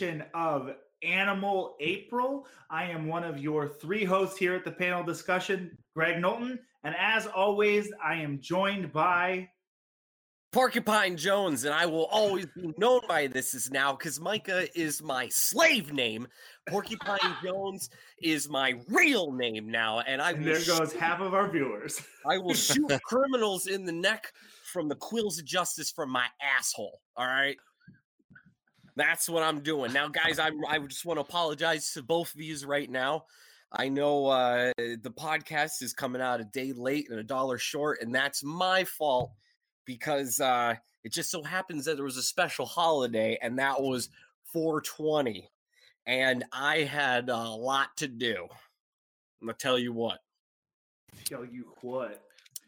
edition of Animal April. I am one of your three hosts here at the panel discussion, Graig Knowlton, and as always, I am joined by Porcupine Jones, and I will always be known by this is now because Micah is my slave name. Porcupine Jones is my real name now, and I and there goes shoot, half of our viewers. I will shoot criminals in the neck from the quills of justice from my asshole. All right. That's what I'm doing now, guys. I I just want to apologize to both of you right now. I know uh, the podcast is coming out a day late and a dollar short, and that's my fault because uh, it just so happens that there was a special holiday, and that was 420, and I had a lot to do. I'm gonna tell you what. Tell you what.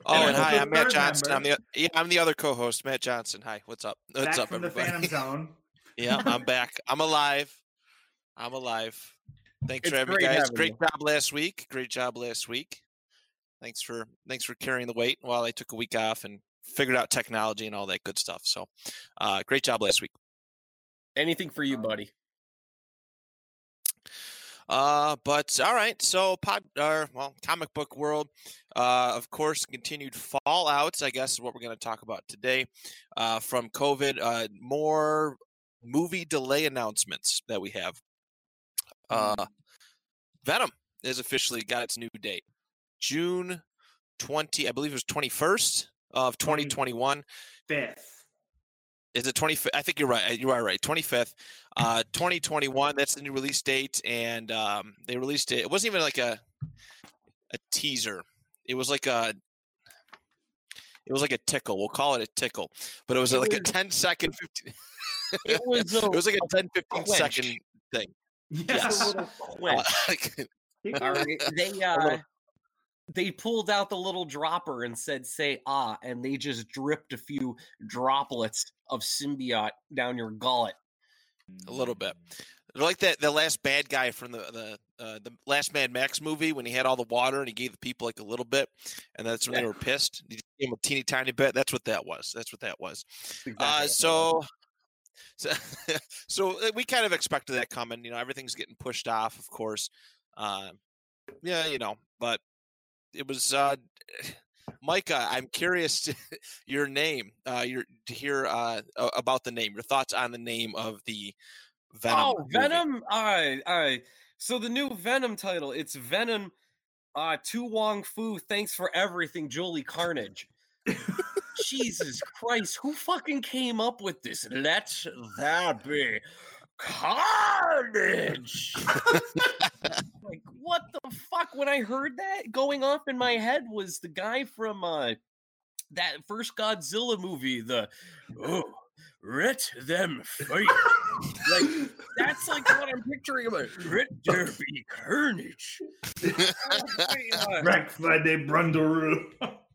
Oh, And and hi, I'm Matt third Johnson. I'm the yeah, I'm the other co-host, Matt Johnson. Hi, what's up? What's Back up, from the everybody? Phantom Zone. Yeah, I'm back. I'm alive. I'm alive. Thanks for It's having me, guys. having Great you. job last week. Great job last week. Thanks for thanks for carrying the weight while I took a week off and figured out technology and all that good stuff. So, uh, great job last week. Anything for you, buddy? Uh, but all right. So, pod, or well, comic book world, uh, of course, continued fallouts. I guess is what we're going to talk about today. Uh, from COVID, uh, more movie delay announcements that we have. Uh, Venom has officially got its new date, June twenty. I believe it was twenty first of twenty twenty one. Fifth. Is it 25th? I think you're right. You are right. 25th, uh, 2021. That's the new release date, and um, they released it. It wasn't even like a a teaser. It was like a it was like a tickle. We'll call it a tickle, but it was like a was- 10 second, 15. It was a, it was like a 10, 15 quench. second thing. just Yes. a little quench. like, All right. They uh they pulled out the little dropper and said say ah and they just dripped a few droplets of symbiote down your gullet. a little bit. They're like that the last bad guy from the the uh, the last Mad Max movie when he had all the water and he gave the people like a little bit, and that's when they were pissed. He gave them a teeny tiny bit. That's what that was. That's what that was. Exactly Uh, what that was. so, so, so uh, we kind of expected that coming. You know, everything's getting pushed off, of course. Uh, yeah, you know, but it was uh, Micah. I'm curious to your name. Uh, your to hear uh about the name. Your thoughts on the name of the Venom. oh, movie. Venom. All right, all right. So the new Venom title, it's Venom uh To Wong Foo, thanks for everything, Julie Carnage. Jesus Christ, who fucking came up with this? Let that be carnage. like, what the fuck? When I heard that going off in my head was the guy from uh that first Godzilla movie, the oh, let them fight. like that's like what I'm picturing about let there be carnage. Wait, uh, Wreck Friday Brundaroo.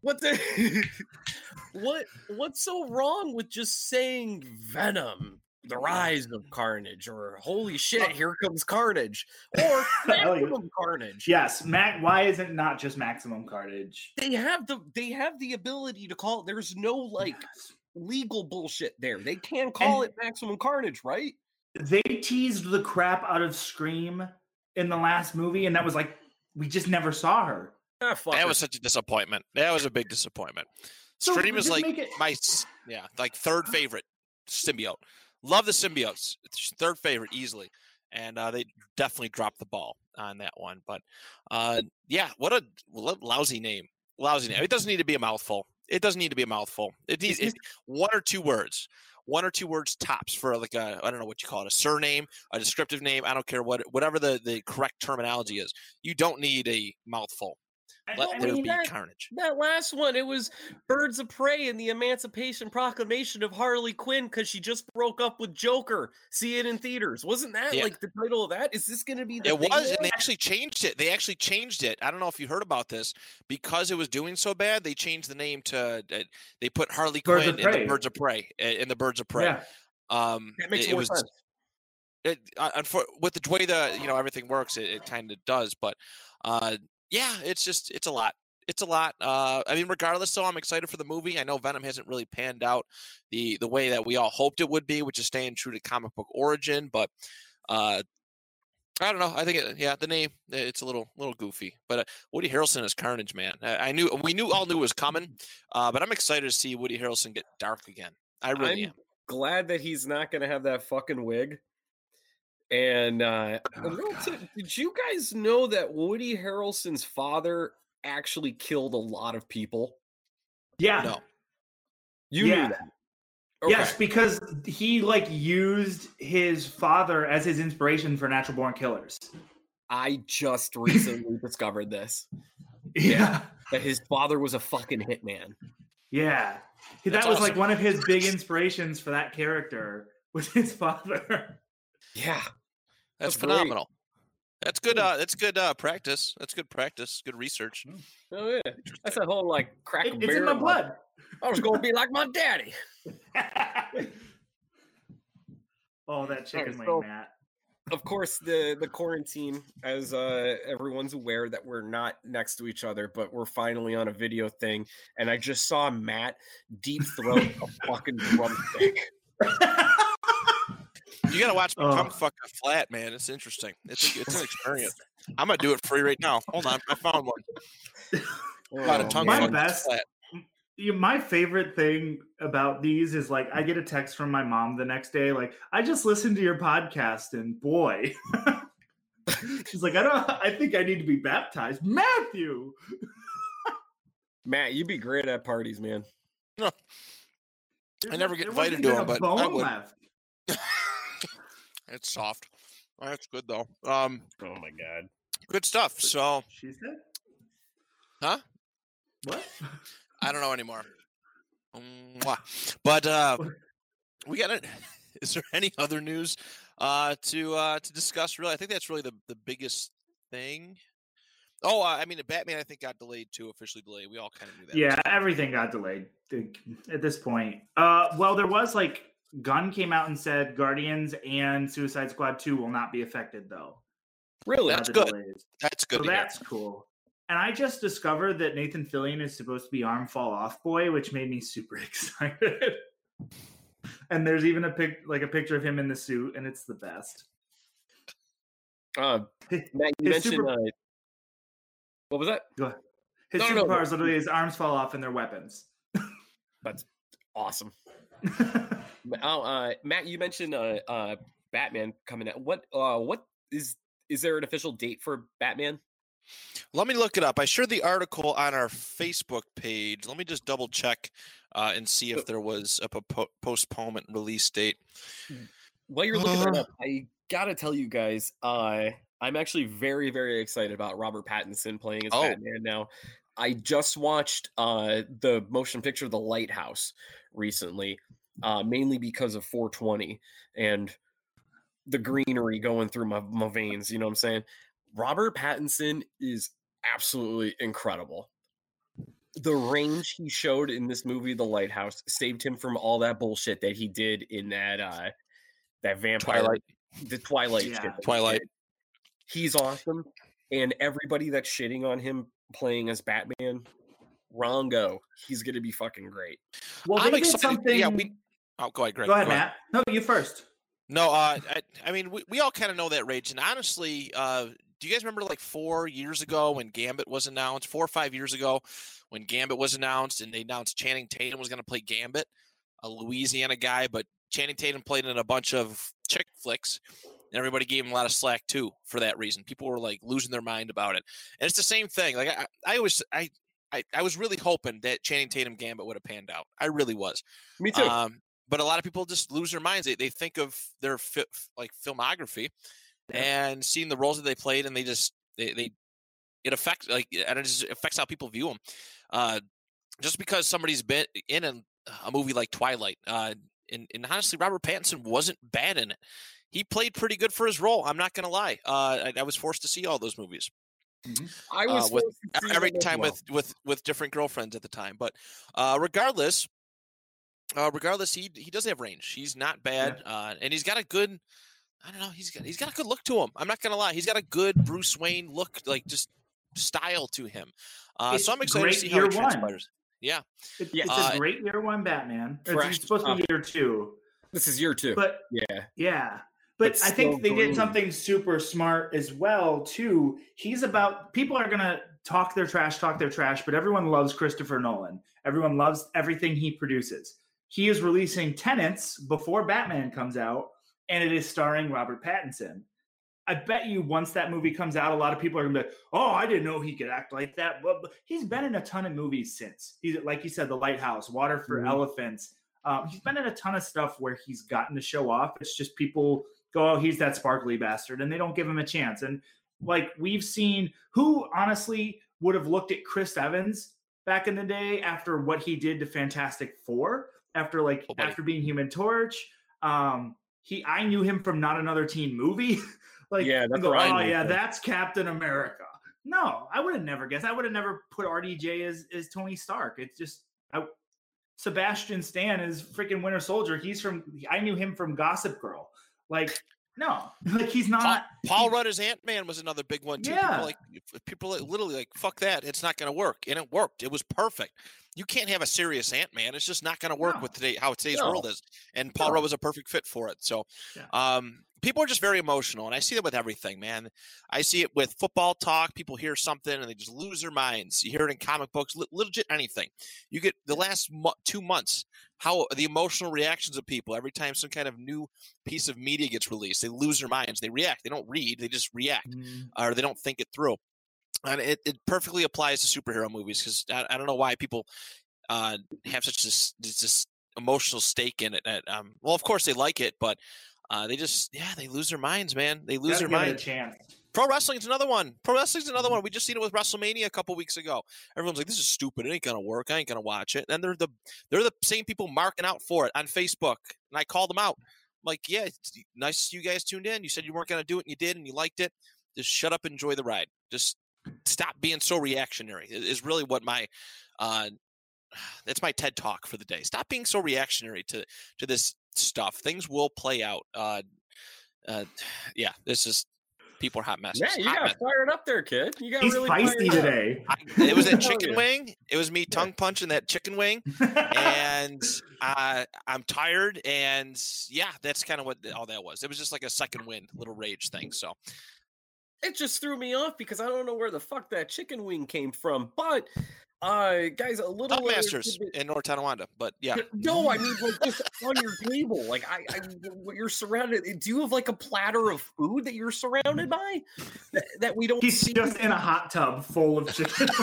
what the what what's so wrong with just saying venom the rise of carnage or holy shit here comes carnage or maximum carnage yes, Mac. Why is it not just Maximum Carnage? they have the they have the ability to call there's no like Yes. legal bullshit there they can call And- it maximum carnage right they teased the crap out of Scream in the last movie, and that was like we just never saw her. ah, That her. was such a disappointment. That was a big disappointment. So Scream is like it- my yeah, like third favorite symbiote. Love the symbiotes. It's third favorite easily, and uh, they definitely dropped the ball on that one. But uh, yeah, what a lousy name. Lousy name. It doesn't need to be a mouthful. It doesn't need to be a mouthful. It needs it, one or two words. One or two words tops for like a I don't know what you call it a surname, a descriptive name. I don't care what whatever the the correct terminology is. You don't need a mouthful. Let I there mean, be that- carnage. That last one, it was Birds of Prey and the Emancipation Proclamation of Harley Quinn because she just broke up with Joker. See it in theaters. Wasn't that Yeah. like the title of that? Is this going to be the It thing was, and they actually changed it. They actually changed it. I don't know if you heard about this because it was doing so bad. They changed the name to. Uh, they put Harley Birds Quinn in the Birds of Prey. uh, In the Birds of Prey. Yeah. Um, That makes it, it more was sense. it, uh, unfor- with the way the you know everything works, it, it kind of does. But uh, yeah, it's just it's a lot. It's a lot. Uh, I mean, regardless, though, I'm excited for the movie. I know Venom hasn't really panned out the the way that we all hoped it would be, which is staying true to comic book origin. But uh, I don't know. I think it, yeah, the name it's a little little goofy. But uh, Woody Harrelson is Carnage, man. I, I knew we knew all knew it was coming. Uh, but I'm excited to see Woody Harrelson get dark again. I really I'm am. glad that he's not going to have that fucking wig. And uh, Oh, tip, did you guys know that Woody Harrelson's father actually killed a lot of people? Yeah. No. You Yeah. knew that. Yes, because he like used his father as his inspiration for Natural Born Killers. I just recently discovered this Yeah. that his father was a fucking hitman. Yeah. That That's was like one of his big inspirations for that character was his father. Yeah. That's, That's great. phenomenal. That's good. Uh, that's good uh, practice. That's good practice. Good research. Oh yeah. That's that whole like crack It- it's in beer, my like, blood. I was gonna be like my daddy. oh, that chicken wing, so- Matt. of course the the quarantine as uh everyone's aware that we're not next to each other but we're finally on a video thing and i just saw matt deep throat a fucking drumstick You gotta watch my Oh. tongue fucking flat, man. It's interesting. It's a, it's an experience. I'm gonna do it free right now. Hold on, I found one. Got a Oh, tongue My best- flat. My favorite thing about these is like I get a text from my mom the next day, like I just listened to your podcast, and boy, she's like, I don't, I think I need to be baptized, Matthew. matt you'd be great at parties man There I never get invited to them, a but I bone would. It's soft. That's good though. Um, oh my god good stuff. So She said, Huh? What? I don't know anymore. But uh, we got it. Is there any other news uh, to uh, to discuss? Really, I think that's really the the biggest thing. Oh, uh, I mean, Batman I think got delayed too, officially delayed. We all kind of knew that. Yeah, everything got delayed at this point. Uh, well, there was like Gunn came out and said Guardians and Suicide Squad 2 will not be affected though. really That's good. delays. That's good. So hear. that's cool. And I just discovered that Nathan Fillion is supposed to be arm fall off boy, which made me super excited. and there's even a pic like a picture of him in the suit, and it's the best. uh matt you mentioned super- uh, what was that His No, no, no. literally his arms fall off and they're weapons. that's awesome Oh, uh, Matt, you mentioned uh, uh, Batman coming out. What, uh, what is is there an official date for Batman? Let me look it up. I shared the article on our Facebook page. Let me just double check uh, and see if there was a po- postponement release date. While you're looking that Uh. up, I gotta tell you guys, uh, I'm actually very, very excited about Robert Pattinson playing as Oh. Batman now. I just watched uh, the motion picture The Lighthouse recently, uh, mainly because of 420 and the greenery going through my, my veins. You know what I'm saying? Robert Pattinson is absolutely incredible. The range he showed in this movie, The Lighthouse, saved him from all that bullshit that he did in that uh that vampire Twilight. the Twilight Yeah. shit. that he Twilight. He's awesome. And everybody that's shitting on him playing as Batman, wrong go. He's gonna be fucking great. well, I'm excited. something. Yeah, we. Oh, go ahead, Graig. Go ahead, ahead. Matt. No, you first. No, uh, I, I mean, we, we all kind of know that rage. And honestly, uh, do you guys remember like four years ago when Gambit was announced? Four or five years ago when Gambit was announced and they announced Channing Tatum was going to play Gambit, a Louisiana guy, but Channing Tatum played in a bunch of chick flicks. And everybody gave him a lot of slack too for that reason. People were like losing their mind about it. And it's the same thing. Like I, I always, I, I, I was really hoping that Channing Tatum Gambit would have panned out. I really was. Me too. Um, but a lot of people just lose their minds. They, they think of their fi- like filmography Yeah. and seeing the roles that they played, and they just they, they it affects like and it just affects how people view them. Uh, just because somebody's been in a, a movie like Twilight, uh, and, and honestly, Robert Pattinson wasn't bad in it. He played pretty good for his role. I'm not gonna lie. Uh, I, I was forced to see all those movies. I Uh, was with forced to see every time well. with with with different girlfriends at the time. But uh, regardless, uh, regardless, he he does have range. He's not bad, uh, and he's got a good. I don't know. He's got he's got a good look to him. I'm not gonna lie. He's got a good Bruce Wayne look, like just style to him. Uh, so I'm excited to great see how he year one. transpires. Yeah, It- Yeah. it's Uh, a great year one Batman. It's- It's supposed to be year two, This is year two. but yeah. Yeah. But But I think they green. did something super smart as well, too. He's about people are gonna talk their trash, talk their trash, but everyone loves Christopher Nolan. Everyone loves everything he produces. He is releasing Tenet before Batman comes out, and it is starring Robert Pattinson. I bet you once that movie comes out, a lot of people are gonna be like, "Oh, I didn't know he could act like that." But he's been in a ton of movies since. He's like you said, The Lighthouse, Water for Mhm. Elephants. Um, he's been in a ton of stuff where he's gotten to show off. It's just people go, "Oh, he's that sparkly bastard," and they don't give him a chance. And like we've seen, who honestly would have looked at Chris Evans back in the day after what he did to Fantastic Four, after like Nobody. after being Human Torch. Um, he, I knew him from Not Another Teen Movie. like, Yeah, that's go, where oh yeah, him." that's Captain America. No, I would have never guessed. I would have never put RDJ as as Tony Stark. It's just I, Sebastian Stan is freaking Winter Soldier. He's from. I knew him from Gossip Girl. Like no, like he's not. Paul Rudd as Ant Man was another big one too. Yeah. People like people literally like fuck that. It's not going to work, and it worked. It was perfect. You can't have a serious Ant Man. It's just not going to work No. with today how today's No. world is. And Paul No. Rudd was a perfect fit for it. So, Yeah. um, people are just very emotional, and I see that with everything, man. I see it with football talk. People hear something and they just lose their minds. You hear it in comic books, le- legit anything. You get the last mo- two months how the emotional reactions of people every time some kind of new piece of media gets released. They lose their minds. They react. They don't read. They just react or they don't think it through. And it, it perfectly applies to superhero movies because I, I don't know why people uh, have such this, this this emotional stake in it. That, um, well, of course they like it, but uh, they just yeah they lose their minds, man. They lose their give it a minds. Pro wrestling's another one. Pro wrestling's another one. We just seen it with WrestleMania a couple weeks ago. Everyone's like, "This is stupid. It ain't gonna work. I ain't gonna watch it." And they're the they're the same people marking out for it on Facebook, and I called them out. I'm like, yeah, it's nice you guys tuned in. You said you weren't gonna do it, and you did, and you liked it. Just shut up, and enjoy the ride. Just stop being so reactionary. Is really what my uh, that's my TED talk for the day. Stop being so reactionary to to this stuff. Things will play out. Uh, uh, yeah, this is people are hot messes. Yeah, you Hot got mess. fired up there, kid. You got He's really feisty fired up. today. I- it was that chicken yeah. wing. It was me tongue punching that chicken wing, and uh, I'm tired. And yeah, that's kind of what all that was. It was just like a second wind, little rage thing. So It just threw me off because I don't know where the fuck that chicken wing came from. But uh guys, a little Top Masters tidbit- in North Tonawanda, but yeah, No, I mean like just on your table. Like I, I you're surrounded. Do you have like a platter of food that you're surrounded by that, that we don't He's see? just in a hot tub full of chicken.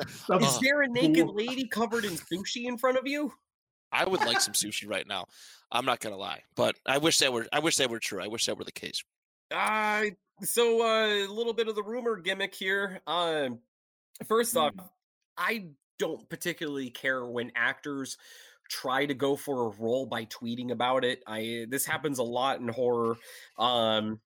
Is Uh, there a naked cool. lady covered in sushi in front of you? I would like some sushi right now. I'm not gonna lie, but I wish that were. I wish that were true. I wish that were the case. Uh so uh, a little bit of the rumor gimmick here. Um first off, I don't particularly care when actors try to go for a role by tweeting about it. I this happens a lot in horror. Um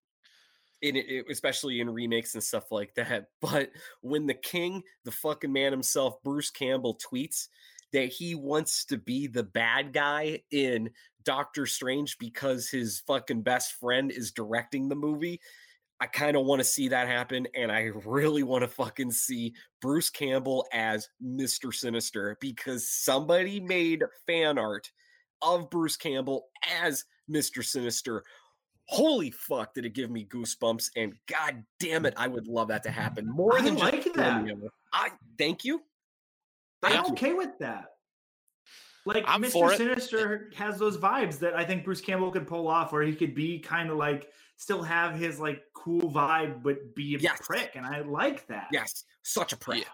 in it- especially in remakes and stuff like that. But when the king, the fucking man himself, Bruce Campbell, tweets that he wants to be the bad guy in Doctor Strange because his fucking best friend is directing the movie. I kind of want to see that happen, and I really want to fucking see Bruce Campbell as Mr. Sinister because somebody made fan art of Bruce Campbell as Mr. Sinister. Holy fuck, did it give me goosebumps? And god damn it, I would love that to happen more I than just like that. Romeo. I thank you. I'm you. okay with that. Like I'm Mr. for it. Sinister has those vibes that I think Bruce Campbell could pull off, where he could be kind of like still have his like cool vibe, but be a Yes. prick, and I like that. Yes, such a prick.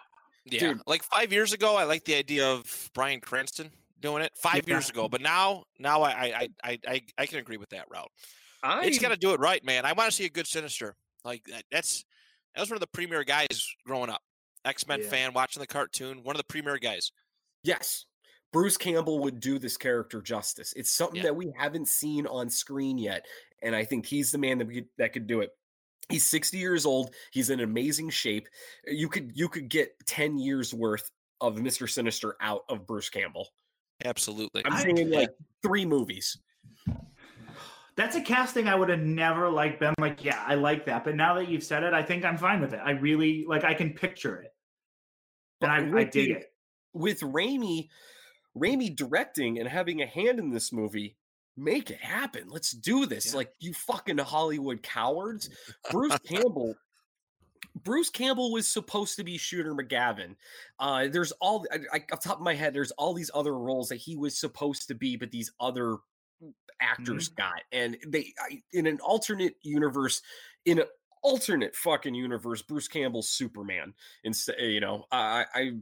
Yeah, Dude. like five years ago, I liked the idea of Bryan Cranston doing it. Five years ago, but now, now I, I, I, I, I can agree with that route. I It's got to do it right, man. I want to see a good Sinister. Like that, that's That was one of the premier guys growing up. X Men Yeah. fan, watching the cartoon. One of the premier guys. Yes. Bruce Campbell would do this character justice. It's something Yeah. that we haven't seen on screen yet, and I think he's the man that we, that could do it. He's 60 years old. He's in amazing shape. Uh, you could you could get 10 years worth of Mr. Sinister out of Bruce Campbell. Absolutely. I'm I- saying like three movies. That's a casting I would have never like been like, yeah, I like that. But now that you've said it, I think I'm fine with it. I really like I can picture it. And I, I dig the- it. With Raimi, Raimi directing and having a hand in this movie, make it happen. Let's do this. Yeah. Like you fucking Hollywood cowards. Bruce Campbell. Bruce Campbell was supposed to be Shooter McGavin. Uh, there's all I, I, off top of my head. There's all these other roles that he was supposed to be, but these other actors got, and they I, in an alternate universe, in an alternate fucking universe, Bruce Campbell's Superman. Instead, you know, I, I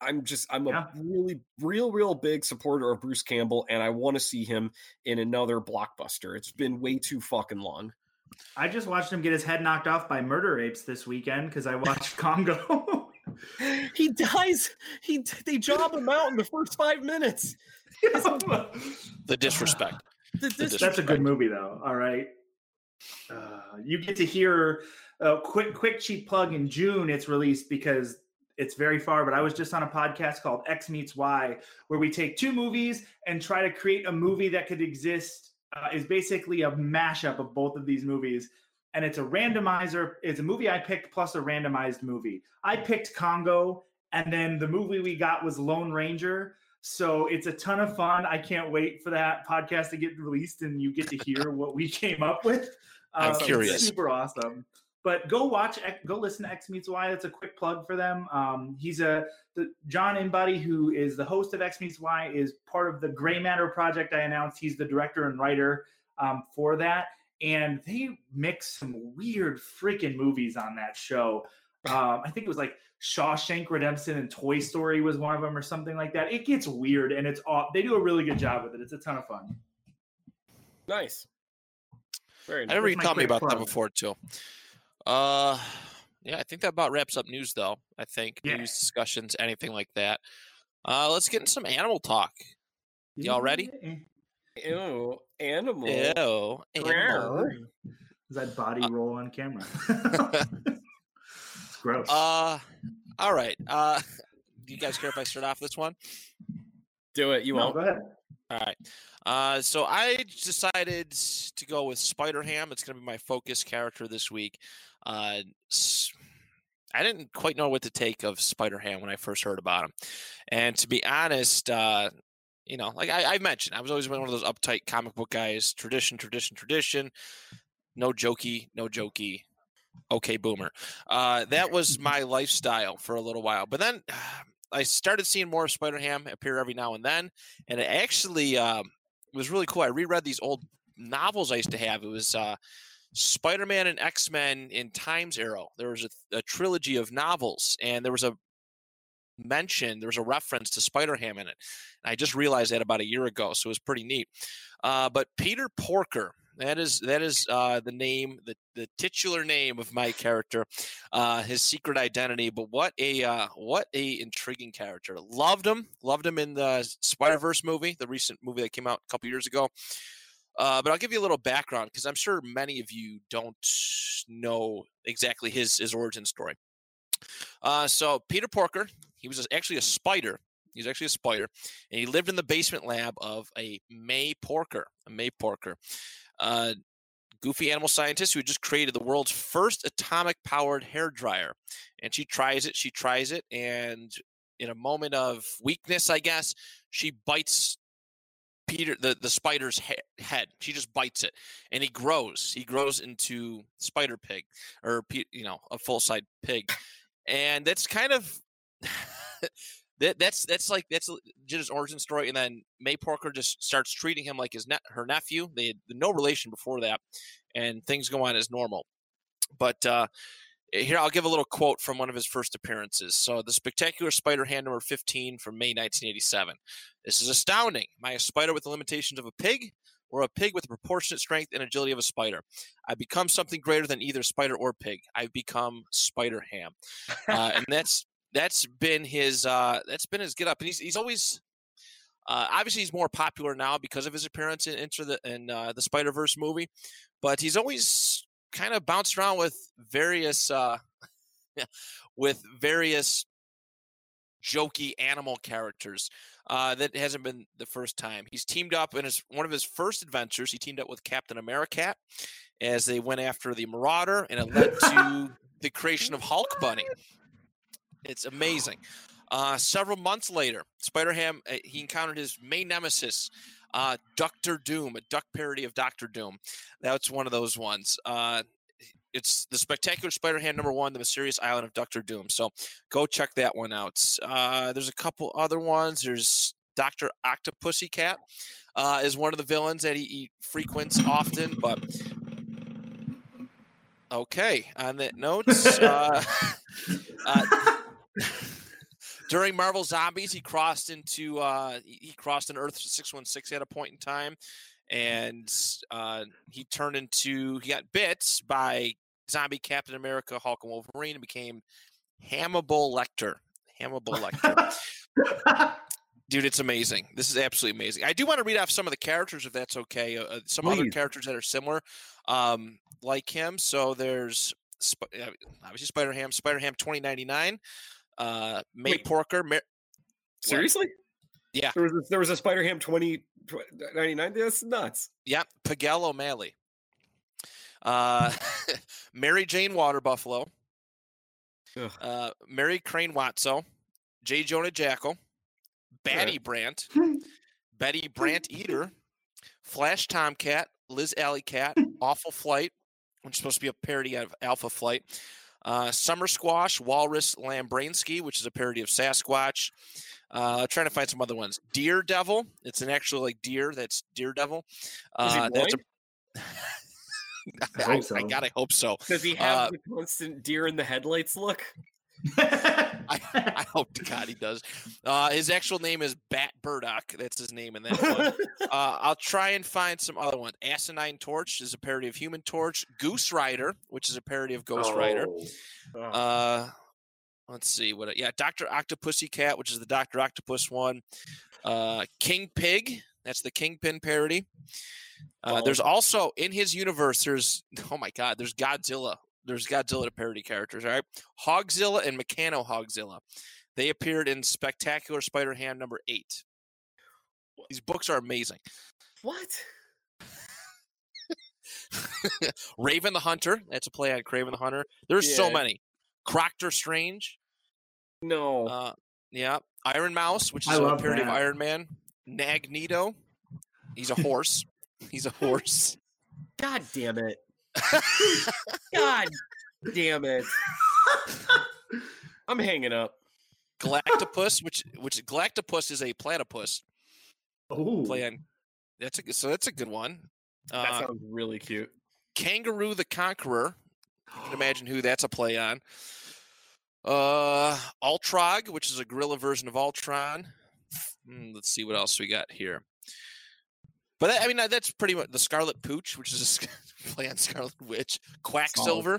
I'm just I'm a Yeah. really real real big supporter of Bruce Campbell, and I want to see him in another blockbuster. It's been way too fucking long. I just watched him get his head knocked off by murder apes this weekend because I watched Congo. he dies. He they job him out in the first five minutes. The disrespect. The- this- dis- That's a good movie, though. All right. Uh, you get to hear a quick, quick, cheap plug in June. It's released because it's very far. But I was just on a podcast called X Meets Y, where we take two movies and try to create a movie that could exist. Uh, is basically a mashup of both of these movies, and it's a randomizer. It's a movie I picked plus a randomized movie. I picked Congo, and then the movie we got was Lone Ranger. So it's a ton of fun. I can't wait for that podcast to get released and you get to hear what we came up with. I'm it's curious. Super awesome. But go watch, go listen to X Meets Y. That's a quick plug for them. Um, he's a the John Inbody, who is the host of X Meets Y, is part of the Gray Matter project. I announced he's the director and writer um, for that, and they mix some weird freaking movies on that show. Um, I think it was like Shawshank Redemption and Toy Story was one of them, or something like that. It gets weird, and it's aw- they do a really good job with it. It's a ton of fun. nice. Very I nice. remember you my telling me quick about that before too. Uh, yeah, I think that about wraps up news, though. I think Yeah. news discussions, anything like that. Uh, let's get into some animal talk. Y'all ready? Ew, animal. Ew, animal. Is that body Uh, roll on camera? it's gross. Uh, all right. Uh, do you guys care if I start off this one? Do it. You no, won't. go ahead. All right. Uh, so I decided to go with Spider Ham. It's going to be my focus character this week. Uh, I didn't quite know what to take of Spider Ham when I first heard about him, and to be honest, uh, you know, like I, I mentioned, I was always one of those uptight comic book guys. Tradition, tradition, tradition. No jokey, no jokey. Okay, boomer. Uh, that was my lifestyle for a little while, but then I started seeing more of Spider Ham appear every now and then, and it actually um, was really cool. I reread these old novels I used to have. It was uh, Spider Man and X Men in Times Arrow. There was a, a trilogy of novels, and there was a mention, there was a reference to Spider Ham in it. And I just realized that about a year ago, so it was pretty neat. Uh, but Peter Porker. That is that is uh, the name, the, the titular name of my character, uh, his secret identity. But what a uh, what a intriguing character. Loved him, loved him in the Spider Verse movie, the recent movie that came out a couple years ago. Uh, but I'll give you a little background because I'm sure many of you don't know exactly his his origin story. Uh, so Peter Porker, he was actually a spider. He's actually a spider, and he lived in the basement lab of a May Porker, a May Porker, uh, goofy animal scientist who had just created the world's first atomic-powered hair dryer. And she tries it, she tries it, and in a moment of weakness, I guess, she bites Peter the the spider's he- head. She just bites it, and he grows. He grows into Spider Pig, or you know, a full side pig, and that's kind of that that's that's like that's Jenna's origin story. And then May Porker just starts treating him like his ne- her nephew. They had no relation before that, and things go on as normal. But uh, here, I'll give a little quote from one of his first appearances. So, the spectacular Spider Ham number 15 from May 1987. This is astounding. Am I a spider with the limitations of a pig? or a pig with the proportionate strength and agility of a spider. I've become something greater than either spider or pig. I've become Spider Ham, uh, and that's that's been his uh, that's been his get up. And he's he's always uh, obviously he's more popular now because of his appearance in Into the in uh, the Spider Verse movie, but he's always kind of bounced around with various uh, with various jokey animal characters. Uh, that hasn't been the first time. He's teamed up in his one of his first adventures. He teamed up with Captain America as they went after the Marauder, and it led to the creation of Hulk Bunny. It's amazing. Uh, several months later, Spider Ham uh, he encountered his main nemesis, uh, Doctor Doom, a duck parody of Doctor Doom. That's one of those ones. Uh, it's the Spectacular Spider Ham number one, The Mysterious Island of Doctor Doom. So go check that one out. Uh, there's a couple other ones. There's Doctor Octopussy Cat uh, is one of the villains that he, he frequents often, but. Okay, on that note, uh, uh, during Marvel Zombies, he crossed into uh, he crossed an Earth six one six at a point in time, and uh, he turned into he got bit by zombie Captain America, Hulk, and Wolverine, and became Hannibal Lecter. Hannibal Lecter. Dude, it's amazing. This is absolutely amazing. I do want to read off some of the characters, if that's okay. Uh, some Please. other characters that are similar, um, like him. So there's Sp- uh, obviously Spider Ham, Spider Ham 2099, uh, May Wait. Porker, Mar- Seriously? Yeah. There was a, there was a Spider Ham 20, 99. That's nuts. Yep, Pagel O'Malley. Uh, Mary Jane Water Buffalo. Ugh. Uh, Mary Crane Watso. J. Jonah Jackal. Batty Brandt. Betty Brandt Eater. Flash Tomcat. Liz Alley Cat. Awful Flight, which is supposed to be a parody of Alpha Flight. Uh, Summer Squash, Walrus Lambrainski, which is a parody of Sasquatch. Uh, trying to find some other ones. Deer Devil. It's an actual like deer. That's Deer Devil. Is he Uh, that's a. I, so. I gotta hope so. Does he have uh, the constant deer in the headlights look? I, I hope to God he does. Uh, his actual name is Bat Burdock. That's his name in that one. uh, I'll try and find some other ones. Asinine Torch is a parody of Human Torch. Goose Rider, which is a parody of Ghost Rider. Oh. Uh, let's see what. Yeah, Doctor Octopussy Cat, which is the Doctor Octopus one. Uh, King Pig, that's the Kingpin parody. Uh, there's also in his universe. There's oh my God. There's Godzilla. There's Godzilla to parody characters. All right, Hogzilla and Meccano Hogzilla. They appeared in Spectacular Spider-Ham number eight. These books are amazing. what? Raven the Hunter. That's a play on Craven the Hunter. There's so Yeah. many. Croctor Strange. No. Uh, yeah. Iron Mouse, which is I a love parody of. Iron Man. Nagnito. He's a horse. He's a horse. God damn it. God damn it. I'm hanging up. Galactopus, which which Galactopus is a platypus. Ooh. Play on. That's a good- so that's a good one. That Uh, sounds really cute. Kangaroo the Conqueror. You can imagine who that's a play on. Uh, Ultrog, which is a gorilla version of Ultron. Hmm, let's see what else we got here. But that, I mean, that's pretty much the Scarlet Pooch, which is a play on Scarlet Witch. Quacksilver,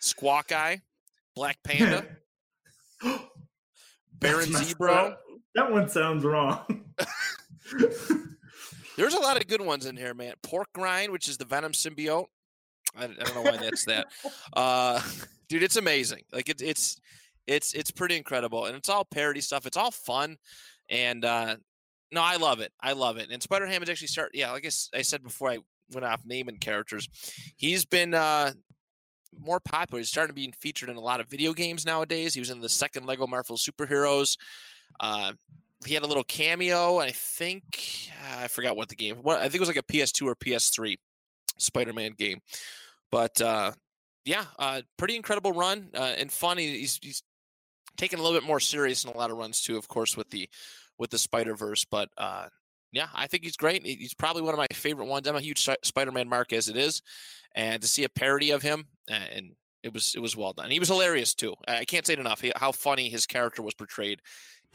Squawk Eye, Black Panda, Baron Zebra. That one sounds wrong. There's a lot of good ones in here, man. Pork Rind, which is the Venom symbiote. I, I don't know why that's that. Uh, dude, it's amazing. Like it's it's it's it's pretty incredible, and it's all parody stuff. It's all fun, and uh, no, I love it. I love it. And Spider Ham is actually start. Yeah, like I said before, I went off naming characters. He's been uh, more popular. He's starting to be featured in a lot of video games nowadays. He was in the second Lego Marvel Superheroes. Uh, he had a little cameo. I think I forgot what the game. What I think it was like a PS2 or PS3 Spider-Man game. But uh, yeah, uh, pretty incredible run uh, and funny. He's he's taken a little bit more serious in a lot of runs too, of course, with the with the Spider Verse. But uh, yeah, I think he's great. He's probably one of my favorite ones. I'm a huge Spider-Man mark as it is, and to see a parody of him uh, and it was it was well done. He was hilarious too. I I can't say it enough. He, how funny his character was portrayed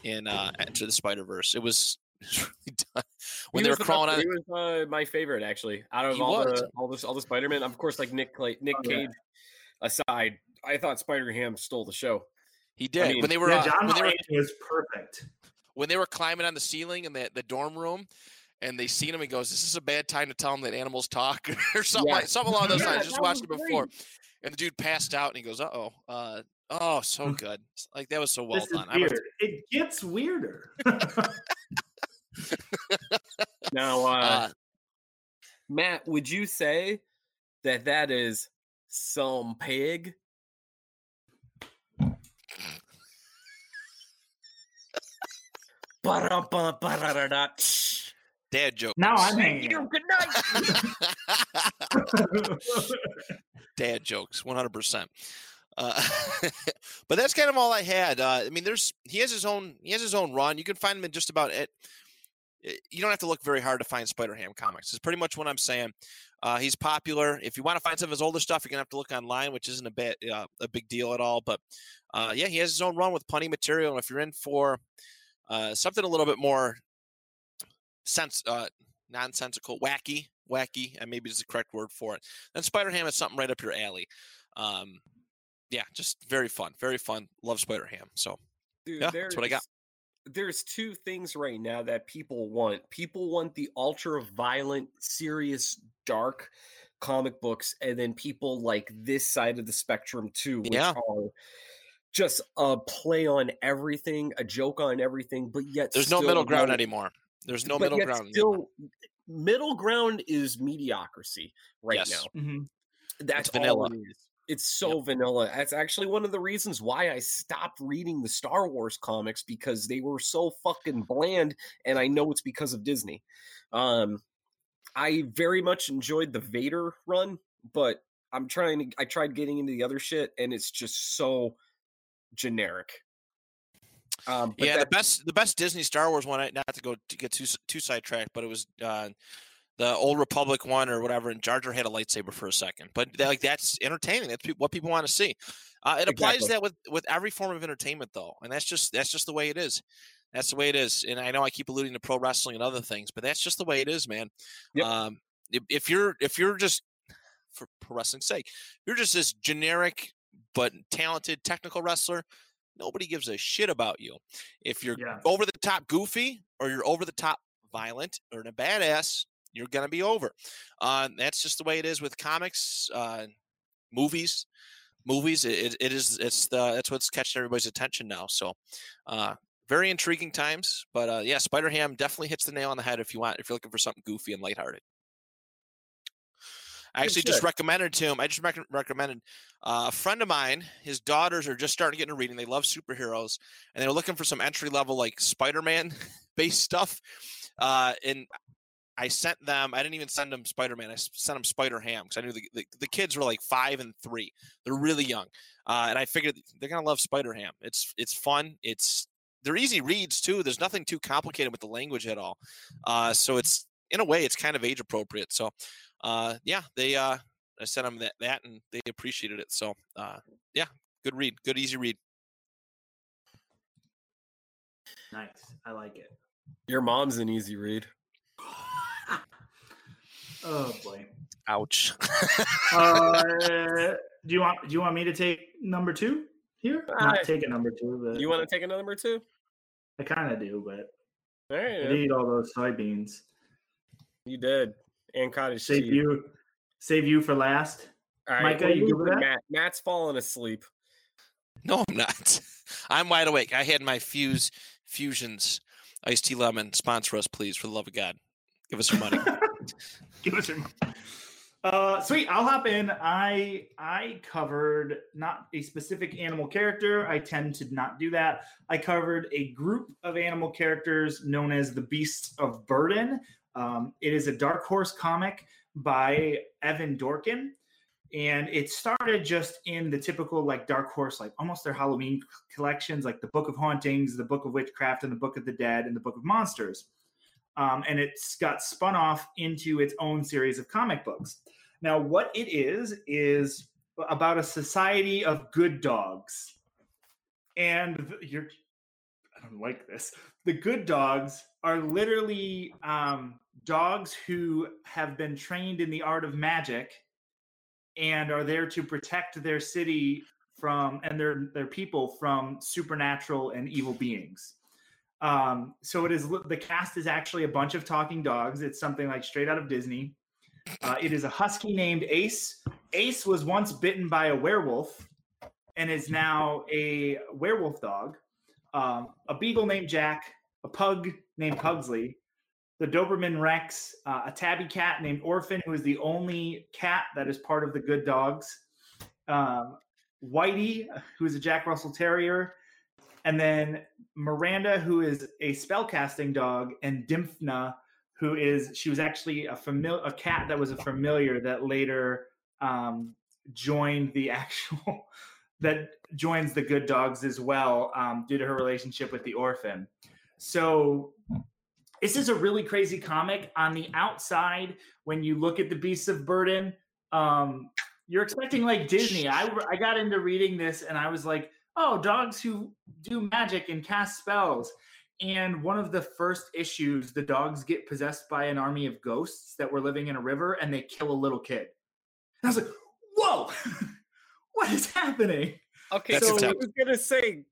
in uh, Into the Spider Verse. It was He's really done. He When they were crawling out. He was uh, my favorite actually. Out of all was. the all this all the Spider Man, of course, like Nick Clay, Nick Oh, yeah. Cage aside, I thought Spider Ham stole the show. he did. mean, when they were Yeah, uh, John when they were was perfect. When they were climbing on the ceiling in the, the dorm room and they seen him, he goes, "This is a bad time to tell him that animals talk," or something like something along those Yeah, lines. Just watched it before, great. and the dude passed out, and he goes, "Uh oh, uh, oh, so good. Like that was so well this done." I'm a- It gets weirder. Now, uh, uh, Matt, would you say that that is some pig? Dad joke. now I'm hanging. you. Good night. dad jokes 100% uh, but that's kind of all i had. Uh, i mean there's he has his own he has his own run. You can find him in just about it you don't have to look very hard to find spider ham comics. It's pretty much what i'm saying. Uh, he's popular. If you want to find some of his older stuff you're gonna have to look online which isn't a bit uh, a big deal at all. But uh, yeah he has his own run with plenty of material. And if you're in for uh, something a little bit more sense uh, nonsensical wacky wacky and maybe is the correct word for it then Spider Ham is something right up your alley. Um, yeah, just very fun, very fun. Love Spider Ham. So Dude, Yeah, that's what I got. There's two things right now that people want. People want the ultra violent, serious, dark comic books, and then people like this side of the spectrum too, which Yeah. are just a play on everything, a joke on everything, but yet there's no middle ground know- anymore. There's no but middle yet ground. anymore. Still, middle ground is mediocrity right Yes. now. Mhm. That's vanilla. all it is. It's so vanilla. That's actually one of the reasons why I stopped reading the Star Wars comics because they were so fucking bland, and I know it's because of Disney. Um, I very much enjoyed the Vader run, but I'm trying to. I tried getting into the other shit, and it's just so generic. Um, yeah, that- the best the best Disney Star Wars one. Not to go to get too too sidetracked, but it was uh, the Old Republic one or whatever. And Jar Jar had a lightsaber for a second, but that- like that's entertaining. That's pe- what people want to see. Uh, it applies Exactly. that with with every form of entertainment, though, and that's just that's just the way it is. That's the way it is. And I know I keep alluding to pro wrestling and other things, but that's just the way it is, man. Yep. Um, if, if you're if you're just for pro wrestling's sake, you're just this generic but talented technical wrestler. Nobody gives a shit about you. If you're Yeah. over the top goofy or you're over the top violent or a badass, you're gonna be over. Uh, that's just the way it is with comics, uh, movies. Movies, it, it is it's the that's what's catching everybody's attention now. So, uh, very intriguing times. But uh, yeah, Spider Ham definitely hits the nail on the head if you want if you're looking for something goofy and lighthearted. I actually just recommended to him. I just rec- recommended uh, a friend of mine. His daughters are just starting to get into reading. They love superheroes, and they're looking for some entry level like Spider-Man based stuff. Uh, and I sent them. I didn't even send them Spider-Man. I sent them Spider Ham because I knew the, the the kids were like five and three. They're really young, uh, and I figured they're gonna love Spider Ham. It's it's fun. It's they're easy reads too. There's nothing too complicated with the language at all. Uh, so it's in a way it's kind of age appropriate. So uh, yeah, they uh, I sent them that that and they appreciated it. So uh, yeah, good read, good easy read. Nice. I like it. your mom's an easy read. Oh boy. Ouch. Uh, do you want do you want me to take number two here? Not take a number two, but You want to take another number two? I kind of do, but All right, I man. did eat all those soybeans. you did. And cottage Save cheese. you, save you for last. All right, Micah, we're you good with that? Matt. Matt's falling asleep. No, I'm not. I'm wide awake. I had my fuse fusions, iced tea lemon. Sponsor us, please, for the love of God. Give us your money. Give us your. Money. Uh, sweet. I'll hop in. I I covered not a specific animal character. I tend to not do that. I covered a group of animal characters known as the Beasts of Burden. Um, it is a Dark Horse comic by Evan Dorkin, and it started just in the typical like Dark Horse, like almost their Halloween collections, like the Book of Hauntings, the Book of Witchcraft, and the Book of the Dead, and the Book of Monsters um, and it's got spun off into its own series of comic books. Now, what it is is about a society of good dogs, and you're. I don't like this. The good dogs are literally um, dogs who have been trained in the art of magic and are there to protect their city from and their their people from supernatural and evil beings. Um, so it is the cast is actually a bunch of talking dogs. It's something like straight out of Disney. Uh, it is a husky named Ace. Ace was once bitten by a werewolf and is now a werewolf dog. Um, a beagle named Jack, a pug named Pugsley, the Doberman Rex, uh, a tabby cat named Orphan, who is the only cat that is part of the good dogs. Um, Whitey, who is a Jack Russell Terrier, and then Miranda, who is a spellcasting dog, and Dymphna, who is she was actually a familiar a cat that was a familiar that later um, joined the actual that joins the good dogs as well um, due to her relationship with the orphan. So this is a really crazy comic. On the outside, when you look at the Beasts of Burden, um, you're expecting like Disney. I I got into reading this and I was like, oh, dogs who do magic and cast spells. And one of the first issues, the dogs get possessed by an army of ghosts that were living in a river and they kill a little kid. And I was like, whoa, what is happening? Okay, That's so I was gonna say,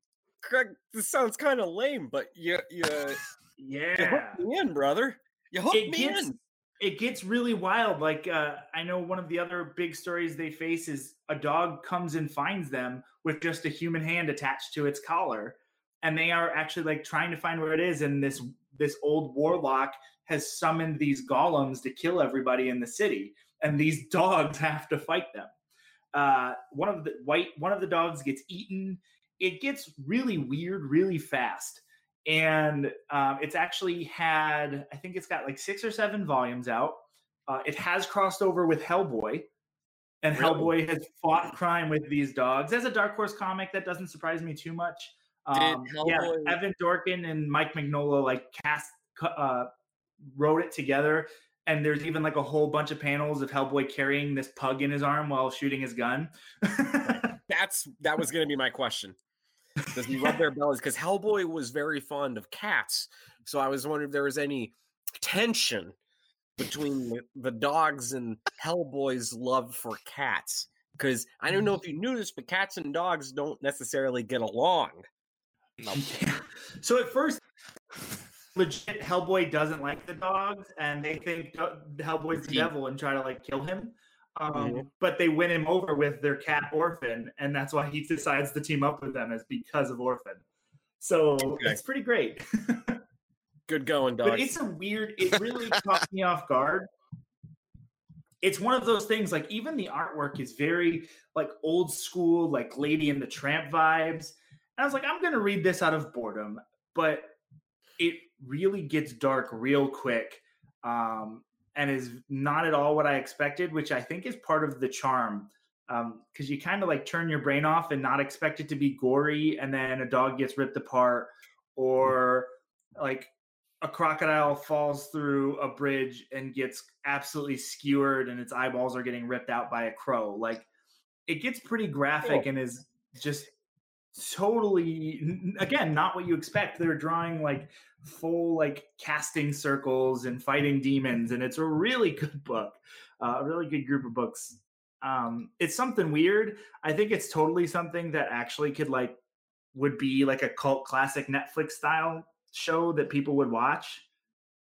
Graig, this sounds kind of lame, but you you, you Yeah. in, brother. You hooked It me gets in. it gets really wild. Like uh, I know one of the other big stories they face is a dog comes and finds them with just a human hand attached to its collar, and they are actually like trying to find where it is. And this this old warlock has summoned these golems to kill everybody in the city, and these dogs have to fight them. Uh, one of the white one of the dogs gets eaten. It gets really weird really fast and um, it's actually had i think it's got like six or seven volumes out. Uh, it has crossed over with hellboy. And Really? hellboy has fought crime with these dogs. As a dark horse comic that doesn't surprise me too much. Um, yeah evan dorkin and mike mignola like cast uh, wrote it together. And there's even like a whole bunch of panels of hellboy carrying this pug in his arm while shooting his gun. That's that was gonna be my question. Does he rub their bellies? Because Hellboy was very fond of cats, so I was wondering if there was any tension between the, the dogs and Hellboy's love for cats. Because I don't know mm. if you knew this, but cats and dogs don't necessarily get along. No. So at first, legit Hellboy doesn't like the dogs, and they think Hellboy's the devil and try to like kill him. Um, Mhm. But they win him over with their cat Orphan, and that's why he decides to team up with them is because of Orphan. So Okay. it's pretty great. Good going, dogs. but it's a weird. It really caught me off guard. It's one of those things. Like even the artwork is very like old school, like Lady and the Tramp vibes. And I was like, I'm gonna read this out of boredom, but it really gets dark real quick, um, and is not at all what I expected, which I think is part of the charm. Um, because you kind of like turn your brain off and not expect it to be gory, and then a dog gets ripped apart, or like a crocodile falls through a bridge and gets absolutely skewered and its eyeballs are getting ripped out by a crow like it gets pretty graphic Cool. and is just totally again not what you expect. They're drawing like full like casting circles and fighting demons and it's a really good book uh, a really good group of books. Um it's something weird. I think it's totally something that actually could like would be like a cult classic netflix style show that people would watch.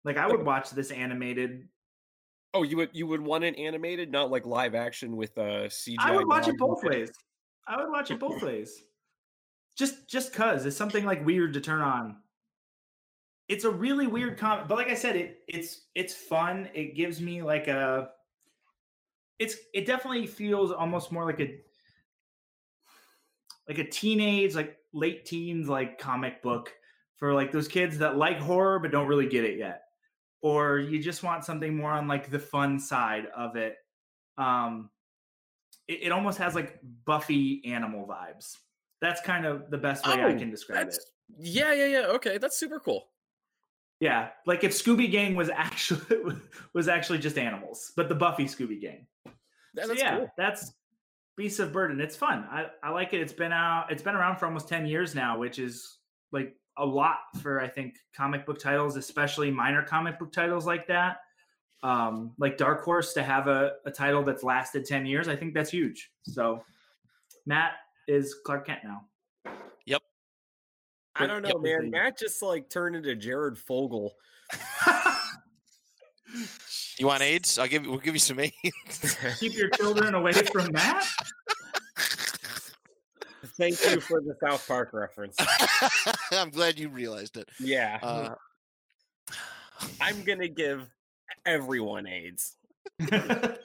Like i would watch this animated oh, you would you would want it animated, not like live action with uh CGI. i would watch it both ways. I would watch it both ways just just cuz it's something like weird to turn on. It's a really weird comic but like i said it it's it's fun. It gives me like a it's it definitely feels almost more like a like a teenage like late teens like comic book for like those kids that like horror but don't really get it yet. Or you just want something more on like the fun side of it. Um it, it almost has like buffy animal vibes that's kind of the best way i Oh, can describe it yeah, yeah, yeah. Okay, that's super cool. yeah like if scooby gang was actually was actually just animals but the buffy scooby gang Yeah, so that's yeah cool. that's beasts of burden it's fun I, I like it it's been out it's been around for almost 10 years now which is like a lot for I think comic book titles, especially minor comic book titles like that. Um, like Dark Horse to have a, a title that's lasted 10 years, I think that's huge. So Matt is Clark Kent now. Yep. I don't know, Yep. man. Matt just like turned into Jared Fogle. You want AIDS? I'll give you. We'll give you some AIDS. Keep your children away from Matt. Thank you for the South Park reference. I'm glad you realized it. Yeah. Uh, I'm gonna give everyone AIDS. And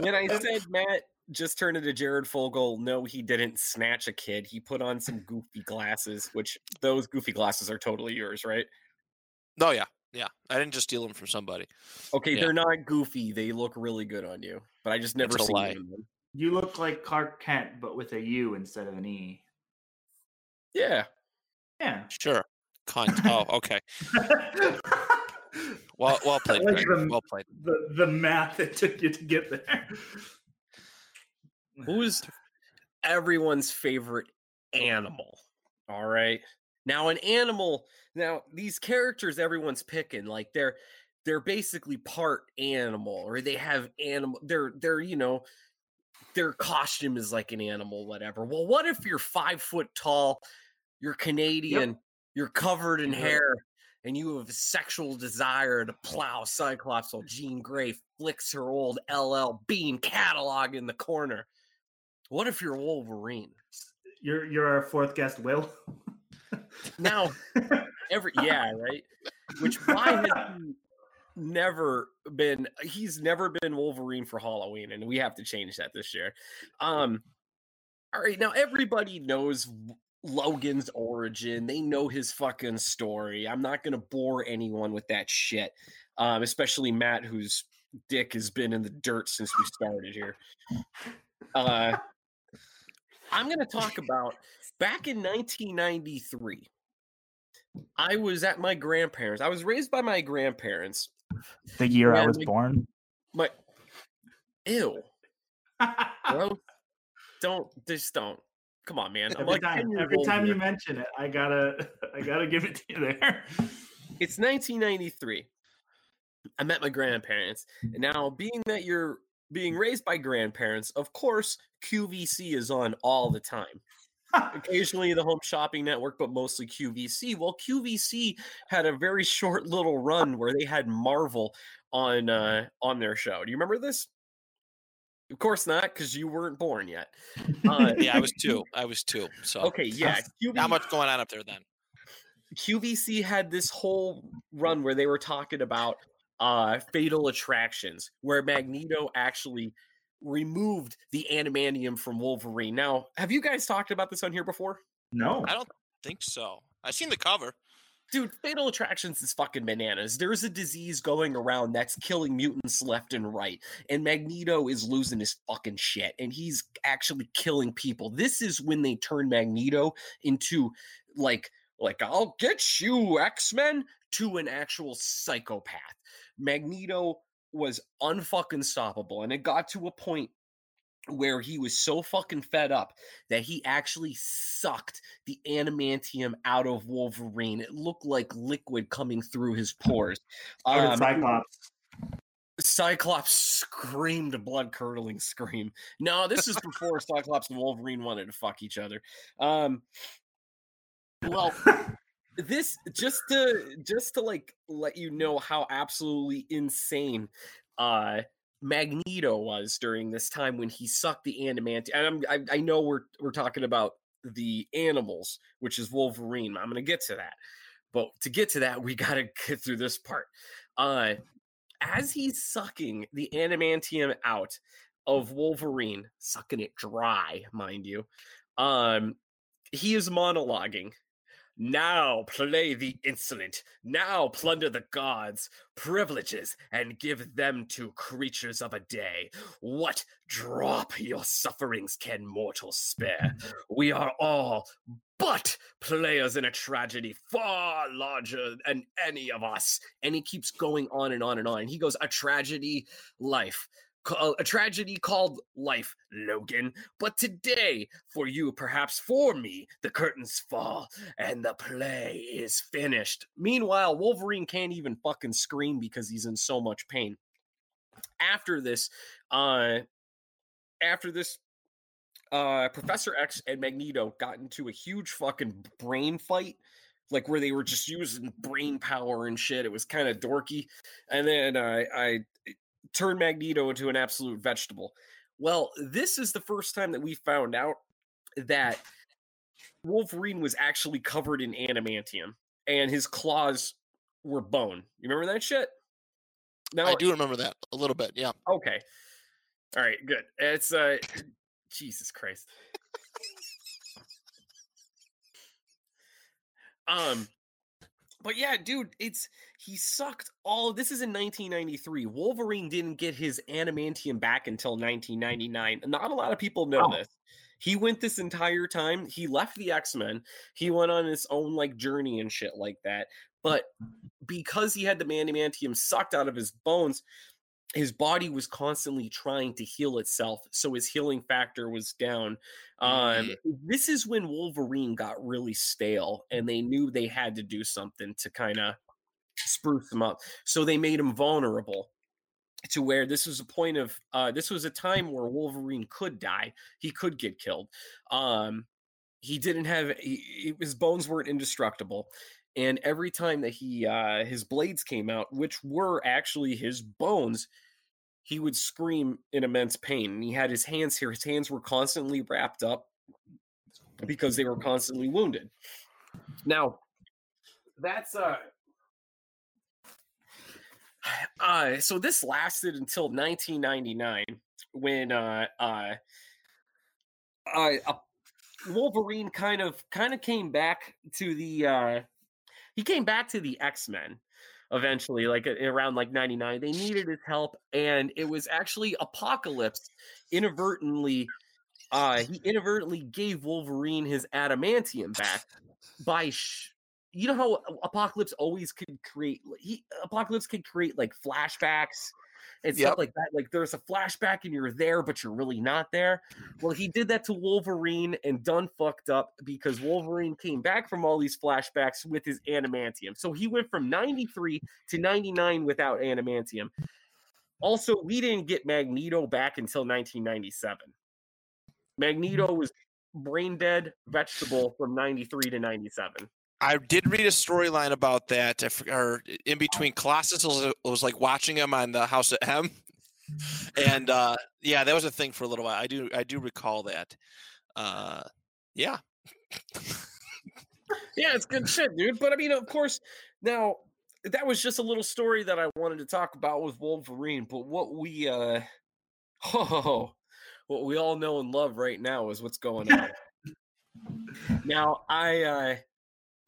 when I said Matt just turned into Jared Fogle, no, he didn't snatch a kid. He put on some goofy glasses, which those goofy glasses are totally yours, right? no, yeah, yeah. I didn't just steal them from somebody. Okay, Yeah. they're not goofy. They look really good on you, but I just never That's seen lie. them. you look like Clark Kent, but with a U instead of an E. Yeah. Yeah. Sure. Cunt. Oh, okay. Well, well played. like Graig. them. Well played. the the math it took you to get there. Who's everyone's favorite animal? All right. Now an animal, now these characters everyone's picking, like they're they're basically part animal or they have animal they're they're you know their costume is like an animal whatever well what if you're five foot tall you're canadian you're covered in Yep. hair and you have a sexual desire to mm. plow cyclops while jean grey flicks her old ll bean catalog in the corner what if you're wolverine? You're you're our fourth guest, Will. now every yeah right? Which why has he never been he's never been wolverine for halloween and we have to change that this year. Um all right now everybody knows logan's origin. They know his fucking story. I'm not gonna bore anyone with that shit um especially matt whose dick has been in the dirt since we started here. Uh i'm gonna talk about back in 1993 I was at my grandparents. I was raised by my grandparents. The year I was was born. My ew, bro. don't just don't. Come on, man. I'm every like time, every time you mention it, I gotta I gotta give it to you there. It's 1993. I met my grandparents. And now, being that you're being raised by grandparents, of course, QVC is on all the time. Occasionally, the Home Shopping Network, but mostly QVC. Well, QVC had a very short little run where they had Marvel on uh, on their show. Do you remember this? Of course not, because you weren't born yet. Uh, Yeah, I was two. I was two. So okay, yeah. QV not much going on up there then. QVC had this whole run where they were talking about uh fatal attractions where Magneto actually removed the adamantium from Wolverine. Now, have you guys talked about this on here before? no. I don't think so. I've seen the cover. Dude, fatal attractions is fucking bananas. There's a disease going around that's killing mutants left and right, and Magneto is losing his fucking shit, and he's actually killing people. This is when they turn Magneto into like like I'll get you X-Men to an actual psychopath. Magneto was unfucking stoppable, and it got to a point where he was so fucking fed up that he actually sucked the adamantium out of Wolverine. It looked like liquid coming through his pores. Um, Cyclops. Cyclops screamed a blood curdling scream. No, this is before Cyclops and Wolverine wanted to fuck each other. Um, well, this just to just to like let you know how absolutely insane uh Magneto was during this time when he sucked the adamantium. And I'm, I, I know we're we're talking about the animals, which is Wolverine. I'm gonna get to that, but to get to that, we gotta get through this part. Uh, as he's sucking the adamantium out of Wolverine, sucking it dry, mind you, um, he is monologuing. Now play the insolent. Now plunder the gods' privileges and give them to creatures of a day. What drop your sufferings can mortals spare? We are all but players in a tragedy far larger than any of us. And he keeps going on and on and on. And he goes, A tragedy, life. Ca- a tragedy called life, Logan. But today, for you, perhaps for me, the curtains fall and the play is finished. Meanwhile, Wolverine can't even fucking scream because he's in so much pain. After this, uh, after this, uh, Professor X and Magneto got into a huge fucking brain fight, like where they were just using brain power and shit. It was kind of dorky, and then uh, I turned Magneto into an absolute vegetable. Well, this is the first time that we found out that Wolverine was actually covered in adamantium, and his claws were bone. You remember that shit? Now, I do remember that a little bit. Yeah. Okay. All right, good. It's uh Jesus Christ. um but yeah, dude, it's he sucked all this is in 1993. Wolverine didn't get his adamantium back until 1999. Not a lot of people know Oh. this. He went this entire time. He left the X-Men. He went on his own like journey and shit like that. But because he had the adamantium sucked out of his bones, his body was constantly trying to heal itself so his healing factor was down um this is when wolverine got really stale and they knew they had to do something to kind of spruce them up so they made him vulnerable to where this was a point of uh this was a time where wolverine could die he could get killed um he didn't have he, his bones weren't indestructible and every time that he uh his blades came out which were actually his bones he would scream in immense pain and he had his hands here his hands were constantly wrapped up because they were constantly wounded. Now that's uh uh so this lasted until 1999 when uh uh uh, Wolverine kind of kind of came back to the uh he came back to the X-Men eventually like around like 99 they needed his help and it was actually Apocalypse inadvertently uh he inadvertently gave Wolverine his adamantium back by sh- you know how Apocalypse always can create he Apocalypse can create like flashbacks and stuff like that like there's a flashback and you're there but you're really not there well, he did that to Wolverine and done fucked up because Wolverine came back from all these flashbacks with his adamantium. So he went from 93 to 99 without adamantium. Also, we didn't get Magneto back until 1997. Mm. Magneto was brain dead vegetable from 93 to 97. I did read a storyline about that. Or in between Colossus was, was like watching him on the House of M, and uh, yeah, that was a thing for a little while. I do I do recall that. Uh, yeah, Yeah, it's good shit, dude. But I mean, of course, now that was just a little story that I wanted to talk about with Wolverine. But what we uh oh what we all know and love right now is what's going on. now I uh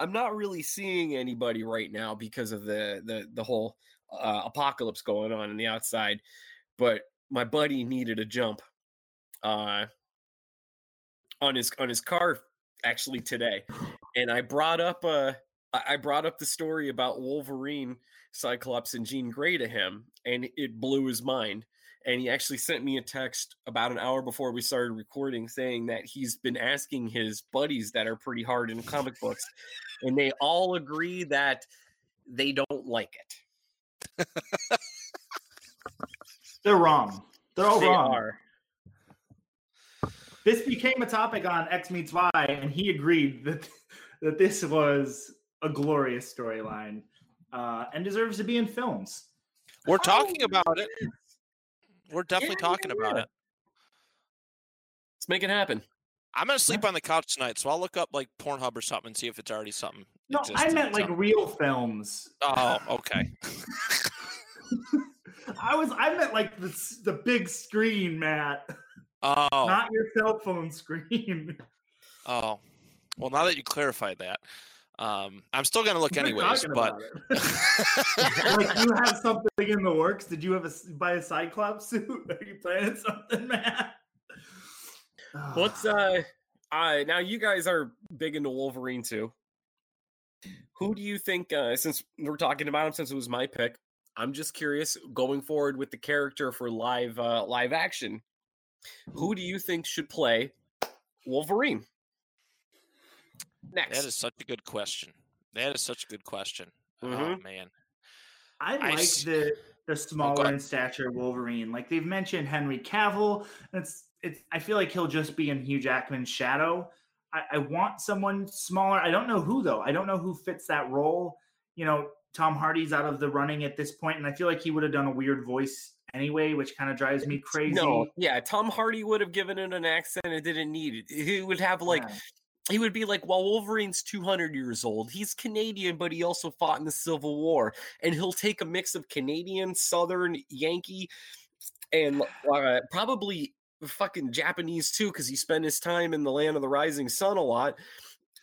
I'm not really seeing anybody right now because of the the the whole uh, apocalypse going on in the outside, but my buddy needed a jump uh on his on his car actually today and I brought up uh I I brought up the story about Wolverine, Cyclops, and Jean Grey to him, and it blew his mind. And he actually sent me a text about an hour before we started recording saying that he's been asking his buddies that are pretty hard in comic books, and they all agree that they don't like it. They're wrong. They're all they wrong. are. This became a topic on X Meets Y, and he agreed that that this was a glorious storyline uh, and deserves to be in films. we're talking about it. We're definitely Yeah, talking yeah, about yeah. it. Let's make it happen. I'm gonna sleep on the couch tonight, so I'll look up like Pornhub or something and see if it's already something. No, I meant like real films. Oh, okay. I was I meant like the the big screen, Matt, Oh, not your cell phone screen. oh. Well, now that you clarified that, um, I'm still gonna look We're anyways. But like you have something in the works. Did you have a s- buy a Cyclops suit? Are you planning something, Matt? What's uh I now you guys are big into Wolverine too. Who do you think uh since we're talking about him since it was my pick, I'm just curious going forward with the character for live uh, live action. Who do you think should play Wolverine? Next. That is such a good question. That is such a good question. Oh Mhm. man. I I like the the smaller ahead. in stature Wolverine. Like they've mentioned Henry Cavill, it's it's. I feel like he'll just be in Hugh Jackman's shadow. I, I want someone smaller. I don't know who though. I don't know who fits that role. You know, Tom Hardy's out of the running at this point, and I feel like he would have done a weird voice anyway, which kind of drives me crazy. No, yeah, Tom Hardy would have given it an accent it didn't need it. He would have like Yeah. He would be like, well, Wolverine's 200 years old. He's Canadian, but he also fought in the Civil War. And he'll take a mix of Canadian, Southern, Yankee, and uh, probably fucking Japanese too, because he spent his time in the land of the rising sun a lot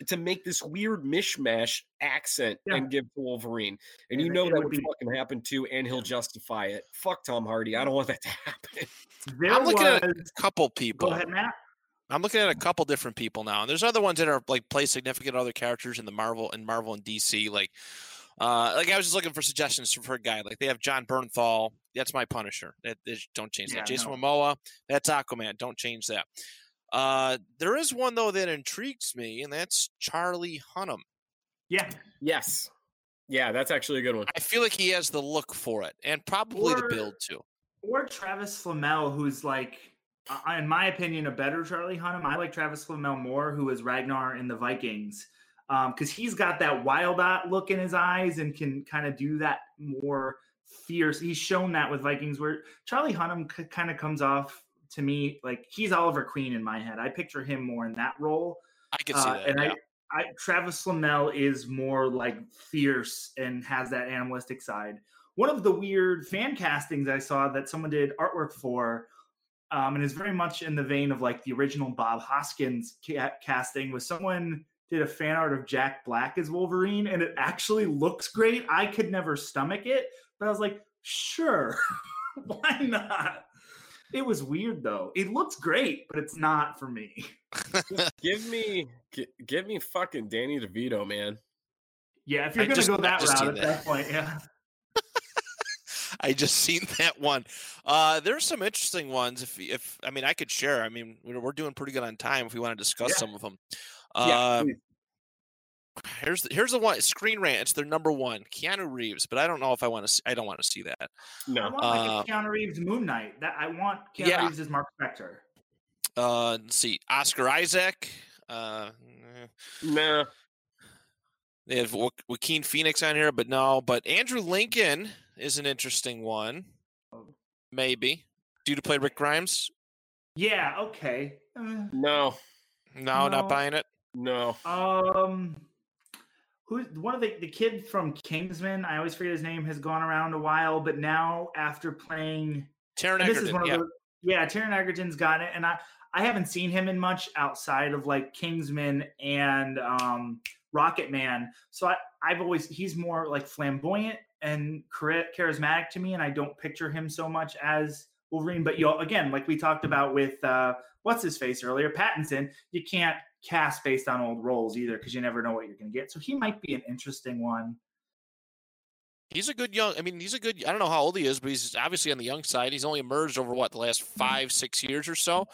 to make this weird mishmash accent Yeah. and give to Wolverine. And you know that would would be- fucking happen too, and he'll justify it. Fuck Tom Hardy. I don't want that to happen. There I'm looking was. at a couple people. Go ahead, Matt. I'm looking at a couple different people now, and there's other ones that are like play significant other characters in the Marvel and Marvel and DC. Like, uh, like I was just looking for suggestions for a guy. Like they have Jon Bernthal. That's my Punisher. That, that- don't change that. Jason no. Momoa. That's Aquaman. Don't change that. Uh, there is one though that intrigues me, and that's Charlie Hunnam. Yeah. Yes. Yeah, that's actually a good one. I feel like he has the look for it, and probably Or- the build too. or Travis Fimmel, who's like, uh, in my opinion, a better Charlie Hunnam. I like Travis Fimmel more, who is Ragnar in the Vikings, because he's got that wild look in his eyes and can kind of do that more fierce. He's shown that with Vikings, where Charlie Hunnam c- kind of comes off to me like he's Oliver Queen in my head. I picture him more in that role. I can see Uh, that. and yeah. I, I Travis Fimmel is more like fierce and has that animalistic side. One of the weird fan castings I saw that someone did artwork for, um, and is very much in the vein of like the original Bob Hoskins ca- casting, was someone did a fan art of Jack Black as Wolverine, and it actually looks great. I could never stomach it, but I was like, sure, why not? It was weird though. It looks great, but it's not for me. Give me, gi- give me fucking Danny DeVito, man. Yeah, if you're I gonna just- go that route at that. that point, yeah. I just seen that one. Uh, there's some interesting ones. If if I mean, I could share. I mean, we're, we're doing pretty good on time. If we want to discuss Yeah. some of them. Yeah, Uh, please. here's the, here's the one. Screen Rant. It's their number one. Keanu Reeves, but I don't know if I want to. I don't want to see that. I no. want like Uh, a Keanu Reeves Moon Knight. That I want Keanu Yeah. Reeves as Marc Spector. Uh, let's see. Oscar Isaac. Uh, eh, Nah. they have jo- Joaquin Phoenix on here, but no. But Andrew Lincoln is an interesting one. Maybe. Due to play Rick Grimes? Yeah, okay. Uh, No. No, No. not buying it. No. um, who's one of the the kid from Kingsman? I always forget his name. Has gone around a while, but now after playing, Taron and this is Egerton. one of Yeah. those. Yeah, Taron Egerton's got it, and I I haven't seen him in much outside of like Kingsman and um Rocket Man. So I I've always he's more like flamboyant and charismatic to me, and I don't picture him so much as Wolverine. But you again, like we talked about with uh what's his face earlier, Pattinson, you can't cast based on old roles either because you never know what you're going to get. So he might be an interesting one. He's a good young. I mean, he's a good. I don't know how old he is, but he's obviously on the young side. He's only emerged over what the last Mm-hmm. five, six years or so.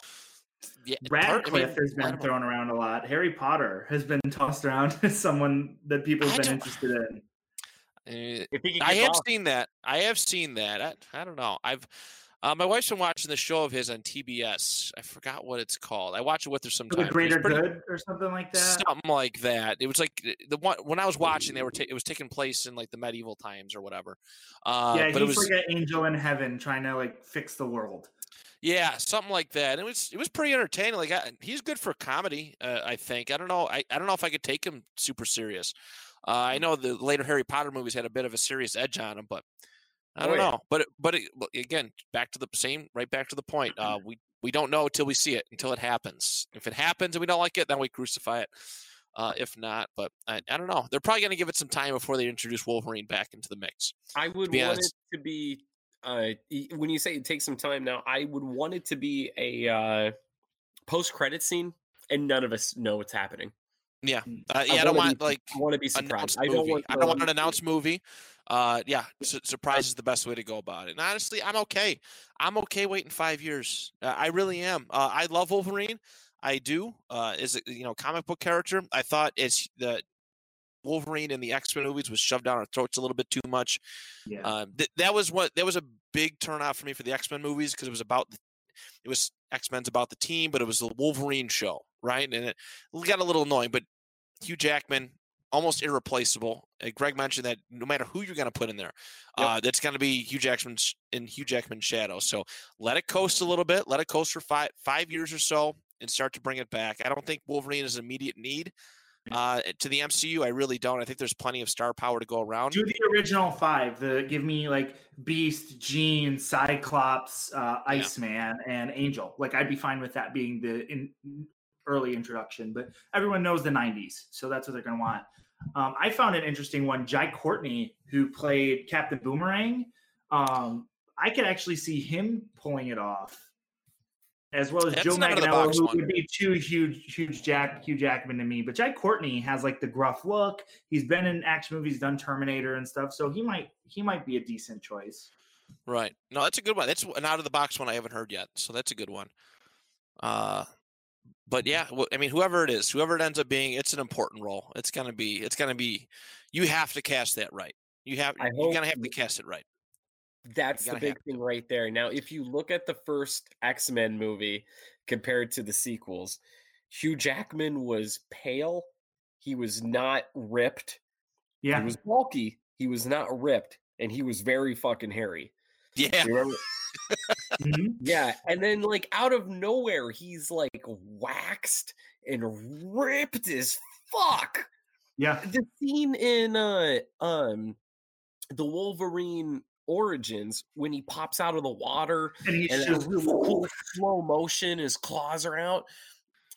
Yeah, part- I mean, Radcliffe has been thrown around a lot. Harry Potter has been tossed around as someone that people have been interested in. eh, If he could I get have off- seen that. I have seen that. I, I don't know. I've uh, my wife's been watching the show of his on TBS. I forgot what it's called. I watch it with her sometimes. the greater pretty- good or something like that. Something like that. It was like eh, the one when I was watching. They were ta- it was taking place in like the medieval times or whatever. Uh, yeah, but it was like an angel in heaven trying to like fix the world. Yeah, something like that. It was it was pretty entertaining. Like I, he's good for comedy. Uh, I think. I don't know. I, I don't know if I could take him super serious. Uh, I know the later Harry Potter movies had a bit of a serious edge on them, but I Oh, don't yeah. know. But but, it, again, back to the same, right back to the point. Uh, we we don't know until we see it, until it happens. If it happens and we don't like it, then we crucify it. Uh, if not, but I, I don't know. They're probably going to give it some time before they introduce Wolverine back into the mix. I would want it to be uh when you say it takes some time now, I would want it to be a uh post credit scene and none of us know what's happening. Yeah, Mm. uh, yeah. I, don't wanna be, like I want to be announced surprised. I don't movie. want I don't want an announced movie. uh, yeah, su- surprise is the best way to go about it. And honestly, I'm okay. I'm okay waiting five years. Uh, I really am. Uh, I love Wolverine. I do. Uh, is it you know comic book character? I thought it's the Wolverine in the X Men movies was shoved down our throats a little bit too much. Yeah. Um, th- that was what that was a big turnout for me for the X Men movies because it was about the, it was X Men's about the team, but it was the Wolverine show, right? And it got a little annoying. But Hugh Jackman, almost irreplaceable. Uh, Graig mentioned that no matter who you're going to put in there, Yep. uh, that's going to be Hugh Jackman's in Hugh Jackman's shadow. So let it coast a little bit, let it coast for five five years or so, and start to bring it back. I don't think Wolverine is an immediate need. Uh, to the MCU, I really don't. I think there's plenty of star power to go around. Do the original five. The give me like Beast, Jean, Cyclops, uh, Iceman, and Angel. Like I'd be fine with that being the in, early introduction. But everyone knows the '90s, so that's what they're going to want. Um, I found an interesting one. Jai Courtney, who played Captain Boomerang. Um, I could actually see him pulling it off, as well as That's Joe an Manganiello, who one. would be too huge, huge Jack, Hugh Jackman to me. But Jai Courtney has like the gruff look. He's been in action movies, done Terminator and stuff, so he might he might be a decent choice. Right. No, that's a good one. That's an out of the box one I haven't heard yet. So that's a good one. Uh but yeah, I mean whoever it is, whoever it ends up being, it's an important role. It's going to be it's going to be you have to cast that right. You have I you're gonna have to cast it right. That's the big thing right there. Now, if you look at the first X Men movie compared to the sequels, Hugh Jackman was pale. He was not ripped. Yeah, He was bulky. He was not ripped, and he was very fucking hairy. Yeah. You remember? Mhm. Yeah, and then like out of nowhere, he's like waxed and ripped as fuck. yeah, The scene in uh um the Wolverine Origins when he pops out of the water and he's and just really cool slow motion, his claws are out.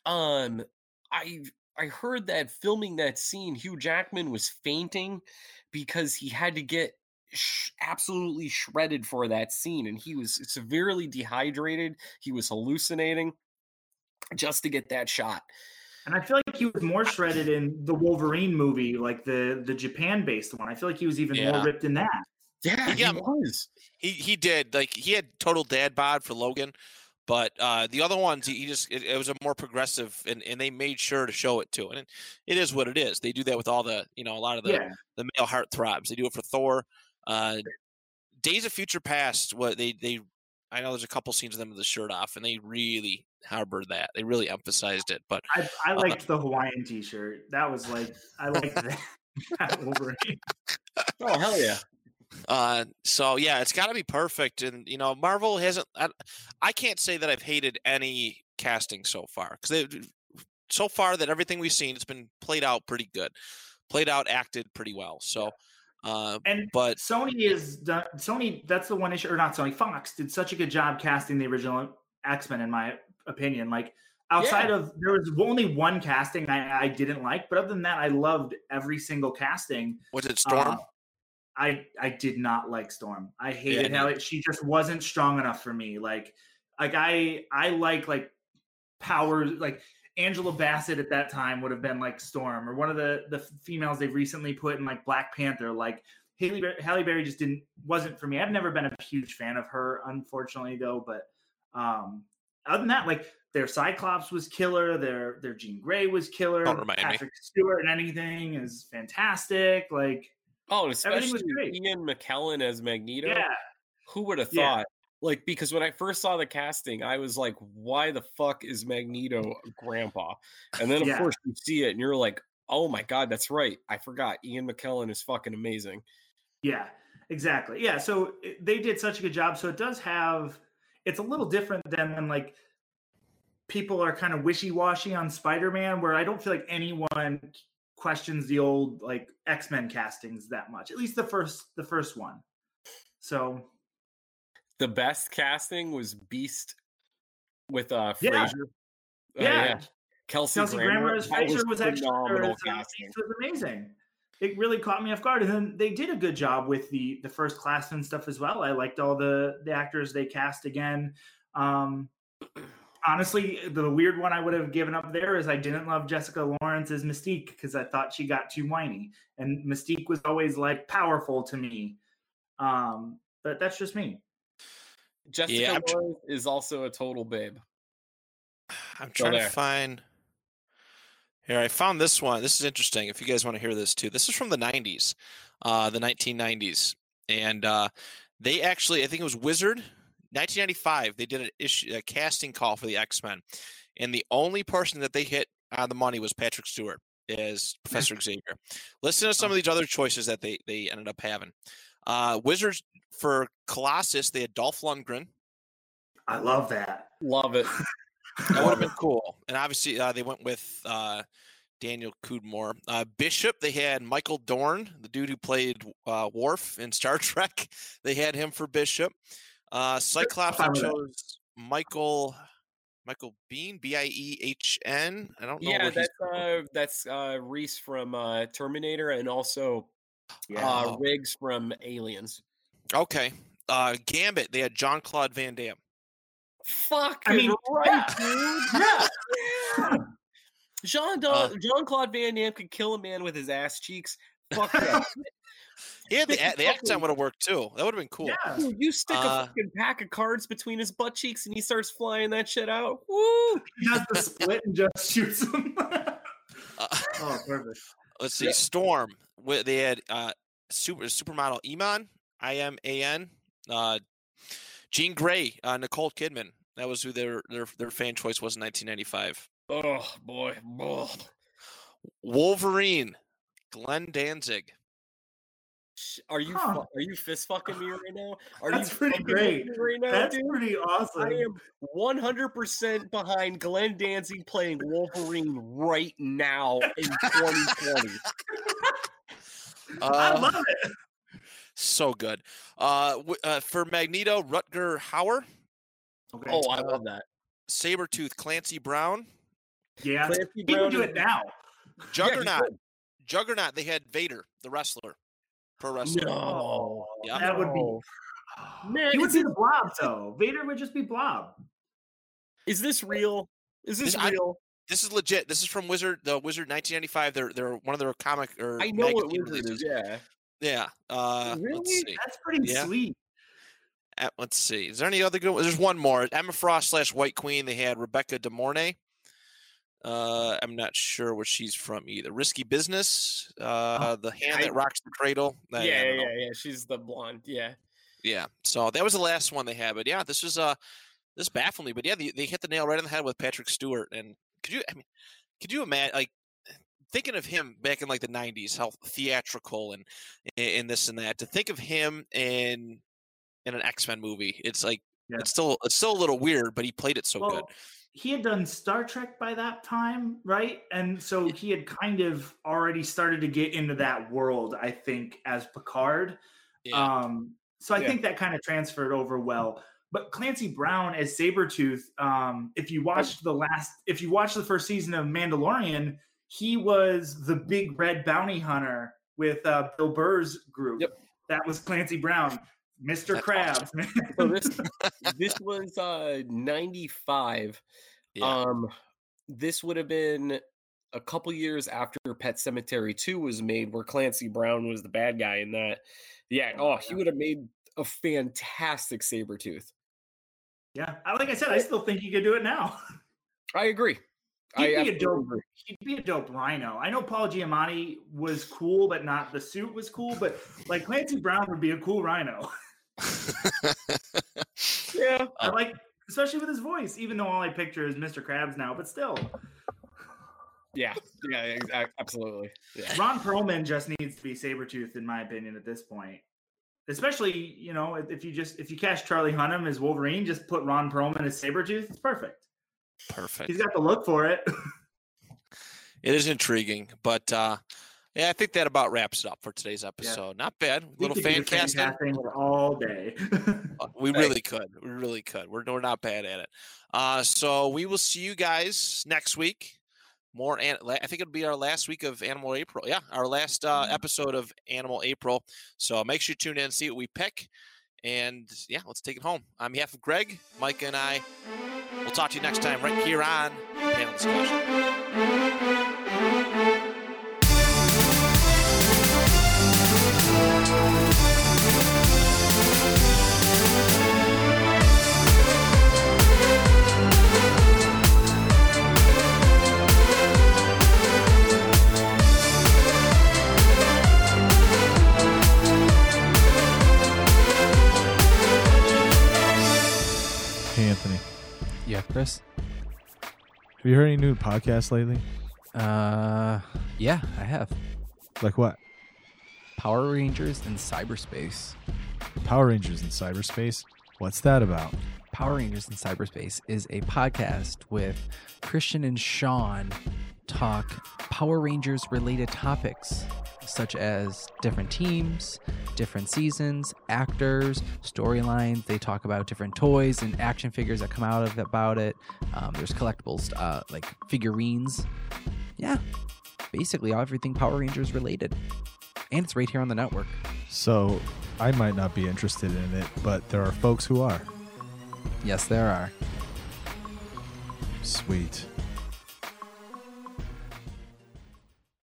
Um, I I heard that filming that scene, Hugh Jackman was fainting because he had to get sh- absolutely shredded for that scene, and he was severely dehydrated. He was hallucinating just to get that shot. And I feel like he was more shredded in the Wolverine movie, like the the Japan based one. I feel like he was even Yeah. more ripped in that. Yeah, Yeah, he was. He he did. Like he had total dad bod for Logan, but uh the other ones he, he just it, it was a more progressive and, and they made sure to show it too. And it, it is what it is. They do that with all the, you know, a lot of the Yeah, the male heart throbs. They do it for Thor. Uh, Days of Future Past. What they they I know there's a couple scenes of them with the shirt off, and they really harbored that. They really emphasized it. But I, I liked the Hawaiian T-shirt. That was like I liked that. that Oh hell yeah! uh, so yeah, it's got to be perfect. And you know, Marvel hasn't. I, I can't say that I've hated any casting so far because so far that everything we've seen, it's been played out pretty good, played out, acted pretty well. So. Uh, And but Sony is done. Sony. That's the one issue, or not Sony. Fox did such a good job casting the original X Men, in my opinion. Like outside of there was only one casting I, I didn't like, but other than that, I loved every single casting. was it Storm? Uh, I I did not like Storm. I hated Yeah, how it, she just wasn't strong enough for me. Like like I I like like power like Angela Bassett at that time would have been like Storm or one of the the females they've recently put in like Black Panther. Like Haley Halle Berry just didn't wasn't for me. I've never been a huge fan of her, unfortunately though. But um other than that, like their Cyclops was killer. Their their Jean Grey was killer. Don't remind me. Patrick Stewart and anything is fantastic. Like Oh, and Everything was especially great. Ian McKellen as Magneto. yeah, Who would have Yeah. Like, because when I first saw the casting, I was like, why the fuck is Magneto grandpa? And then, of Yeah. course, you see it and you're like, oh my God, that's right. I forgot. Ian McKellen is fucking amazing. Yeah, exactly. Yeah, so eh, they did such a good job. So it does have. It's a little different than when like people are kind of wishy washy on Spider Man, where I don't feel like anyone questions the old like X Men castings that much. At least the first the first one. So The best casting was Beast with uh Yeah. Frasier. Uh, Yeah. Kelsey, Kelsey Grammer as Frasier was, actually phenomenal or as, uh, was amazing. It really caught me off guard, and then they did a good job with the the first class and stuff as well. I liked all the the actors they cast again. Um, honestly, the weird one I would have given up there is I didn't love Jessica Lawrence's Mystique because I thought she got too whiny, and Mystique was always like powerful to me. Um, but that's just me. Jessica Yeah, tr- is also a total babe. I'm trying to find. Here, I found this one. This is interesting. If you guys want to hear this too, this is from the '90s, uh, the 1990s, and uh, they actually, I think it was Wizard, 1995. They did an issue, a casting call for the X Men, and the only person that they hit on the money was Patrick Stewart as Professor Xavier. Listen to some of these other choices that they they ended up having. Uh, Wizards for Colossus, they had Dolph Lundgren. I love that. Love it. That would have been cool. And obviously, uh, they went with uh, Daniel Cudmore. Uh, Bishop, they had Michael Dorn, the dude who played uh, Worf in Star Trek. They had him for Bishop. Uh, Cyclops, they fine with that. chose Michael Michael Biehn, B I E H N. I don't know. Yeah, where that's uh, that's uh, Reese from uh, Terminator, and also Yeah. uh. Riggs from Aliens. Okay. Uh, Gambit, they had John Claude Van Damme. Fuck, I mean, right, dude. yeah. Jean Uh, Jean Claude Van Damme could kill a man with his ass cheeks. Fuck yeah. Yeah, the, the accent would have worked too. That would have been cool. Yeah. Dude, you stick Uh, a fucking pack of cards between his butt cheeks and he starts flying that shit out. Woo! He does the split and just shoots him. Uh, oh, perfect. let's see. Yeah. Storm. They had uh, super supermodel Iman, I M A N. Uh, Jean Grey, uh, Nicole Kidman. That was who their their their fan choice was in 1995. Oh boy. Ugh. Wolverine, Glenn Danzig. Are you Huh. are you fist fucking me right now? Are That's you pretty great. me right now, That's dude? pretty awesome. I am 100% behind Glenn Danzig playing Wolverine right now in 2020. I Uh, love it. So good. Uh, w- uh, for Magneto, Rutger Hauer, Okay. Oh, I love that. Sabretooth, Clancy Brown, yeah. Clancy He can do it now. Juggernaut. could. Juggernaut. They had Vader, the wrestler, pro wrestler. No. Yeah. That would be. No. Man, he would is be the blob, though. Vader would just be blob. Is this real? Is this This- I- real? This is legit. This is from Wizard, the Wizard 1995. They're they're one of their comic or I know what Wizard is. Yeah. Yeah. Uh, Let's Really? see. That's pretty Yeah. sweet. Uh, let's see. Is there any other good? ones? There's one more. Emma Frost slash White Queen. They had Rebecca De Mornay. Uh, I'm not sure where she's from either. Risky Business. Uh, the hand I- that rocks the cradle. Yeah, yeah, know. yeah, yeah. She's the blonde. Yeah. Yeah. So that was the last one they had. But yeah, this was uh this baffled me. But yeah, they, they hit the nail right on the head with Patrick Stewart. And could you I mean could you imagine like thinking of him back in like the nineties, how theatrical and and this and that, to think of him in in an X Men movie, it's like Yeah. it's still it's still a little weird, but he played it so good. He had done Star Trek by that time, right? And so he had kind of already started to get into that world, I think, as Picard. Yeah. Um, so I Yeah. think that kind of transferred over well. But Clancy Brown as Sabretooth, um, if you watched the last, if you watched the first season of Mandalorian, he was the big red bounty hunter with uh, Bill Burr's group. Yep. That was Clancy Brown, Mr. That's Krabs. So this this was uh 95. yeah. Um this would have been a couple years after Pet Sematary 2 was made where Clancy Brown was the bad guy in that. Yeah, oh, he would have made a fantastic saber tooth. yeah, like I said, I still think he could do it now. I agree. I He'd be a dope. agree. He'd be a dope Rhino. I know Paul Giamatti was cool, but not the suit was cool. But like Clancy Brown would be a cool Rhino. Yeah. I uh, like, especially with his voice. Even though all I picture is Mr. Krabs now, but still, Yeah. Yeah, absolutely. Yeah. Ron Perlman just needs to be saber Sabretooth, in my opinion, at this point. Especially, you know, if if you just if you cast Charlie Hunnam as Wolverine, just put Ron Perlman as Sabretooth. It's perfect. Perfect. He's got the look for it. It is intriguing, but uh yeah, I think that about wraps it up for today's episode. Not bad. We Little fan casting. all day. Uh, We really could. We really could. We're, we're not bad at it. Uh, so we will see you guys next week. More, an- I think it'll be our last week of Animal April. Yeah, our last uh, Mhm. episode of Animal April. So make sure you tune in, see what we pick, And yeah, let's take it home. On behalf of Graig, Mike, and I, we'll talk to you next time right here on Panel Discussion. Yeah, Chris. Have you heard any new podcasts lately? Uh, yeah, I have. Like what? Power Rangers in cyberspace. Power Rangers in cyberspace? What's that about? Power Rangers in cyberspace is a podcast with Christian and Sean talk Power Rangers related topics such as different teams, different seasons, actors, storylines. They talk about different toys and action figures that come out of about it. Um, there's collectibles uh, like figurines. Yeah, basically everything Power Rangers related, and it's right here on the network. So, I might not be interested in it, but there are folks who are. Yes, there are. Sweet.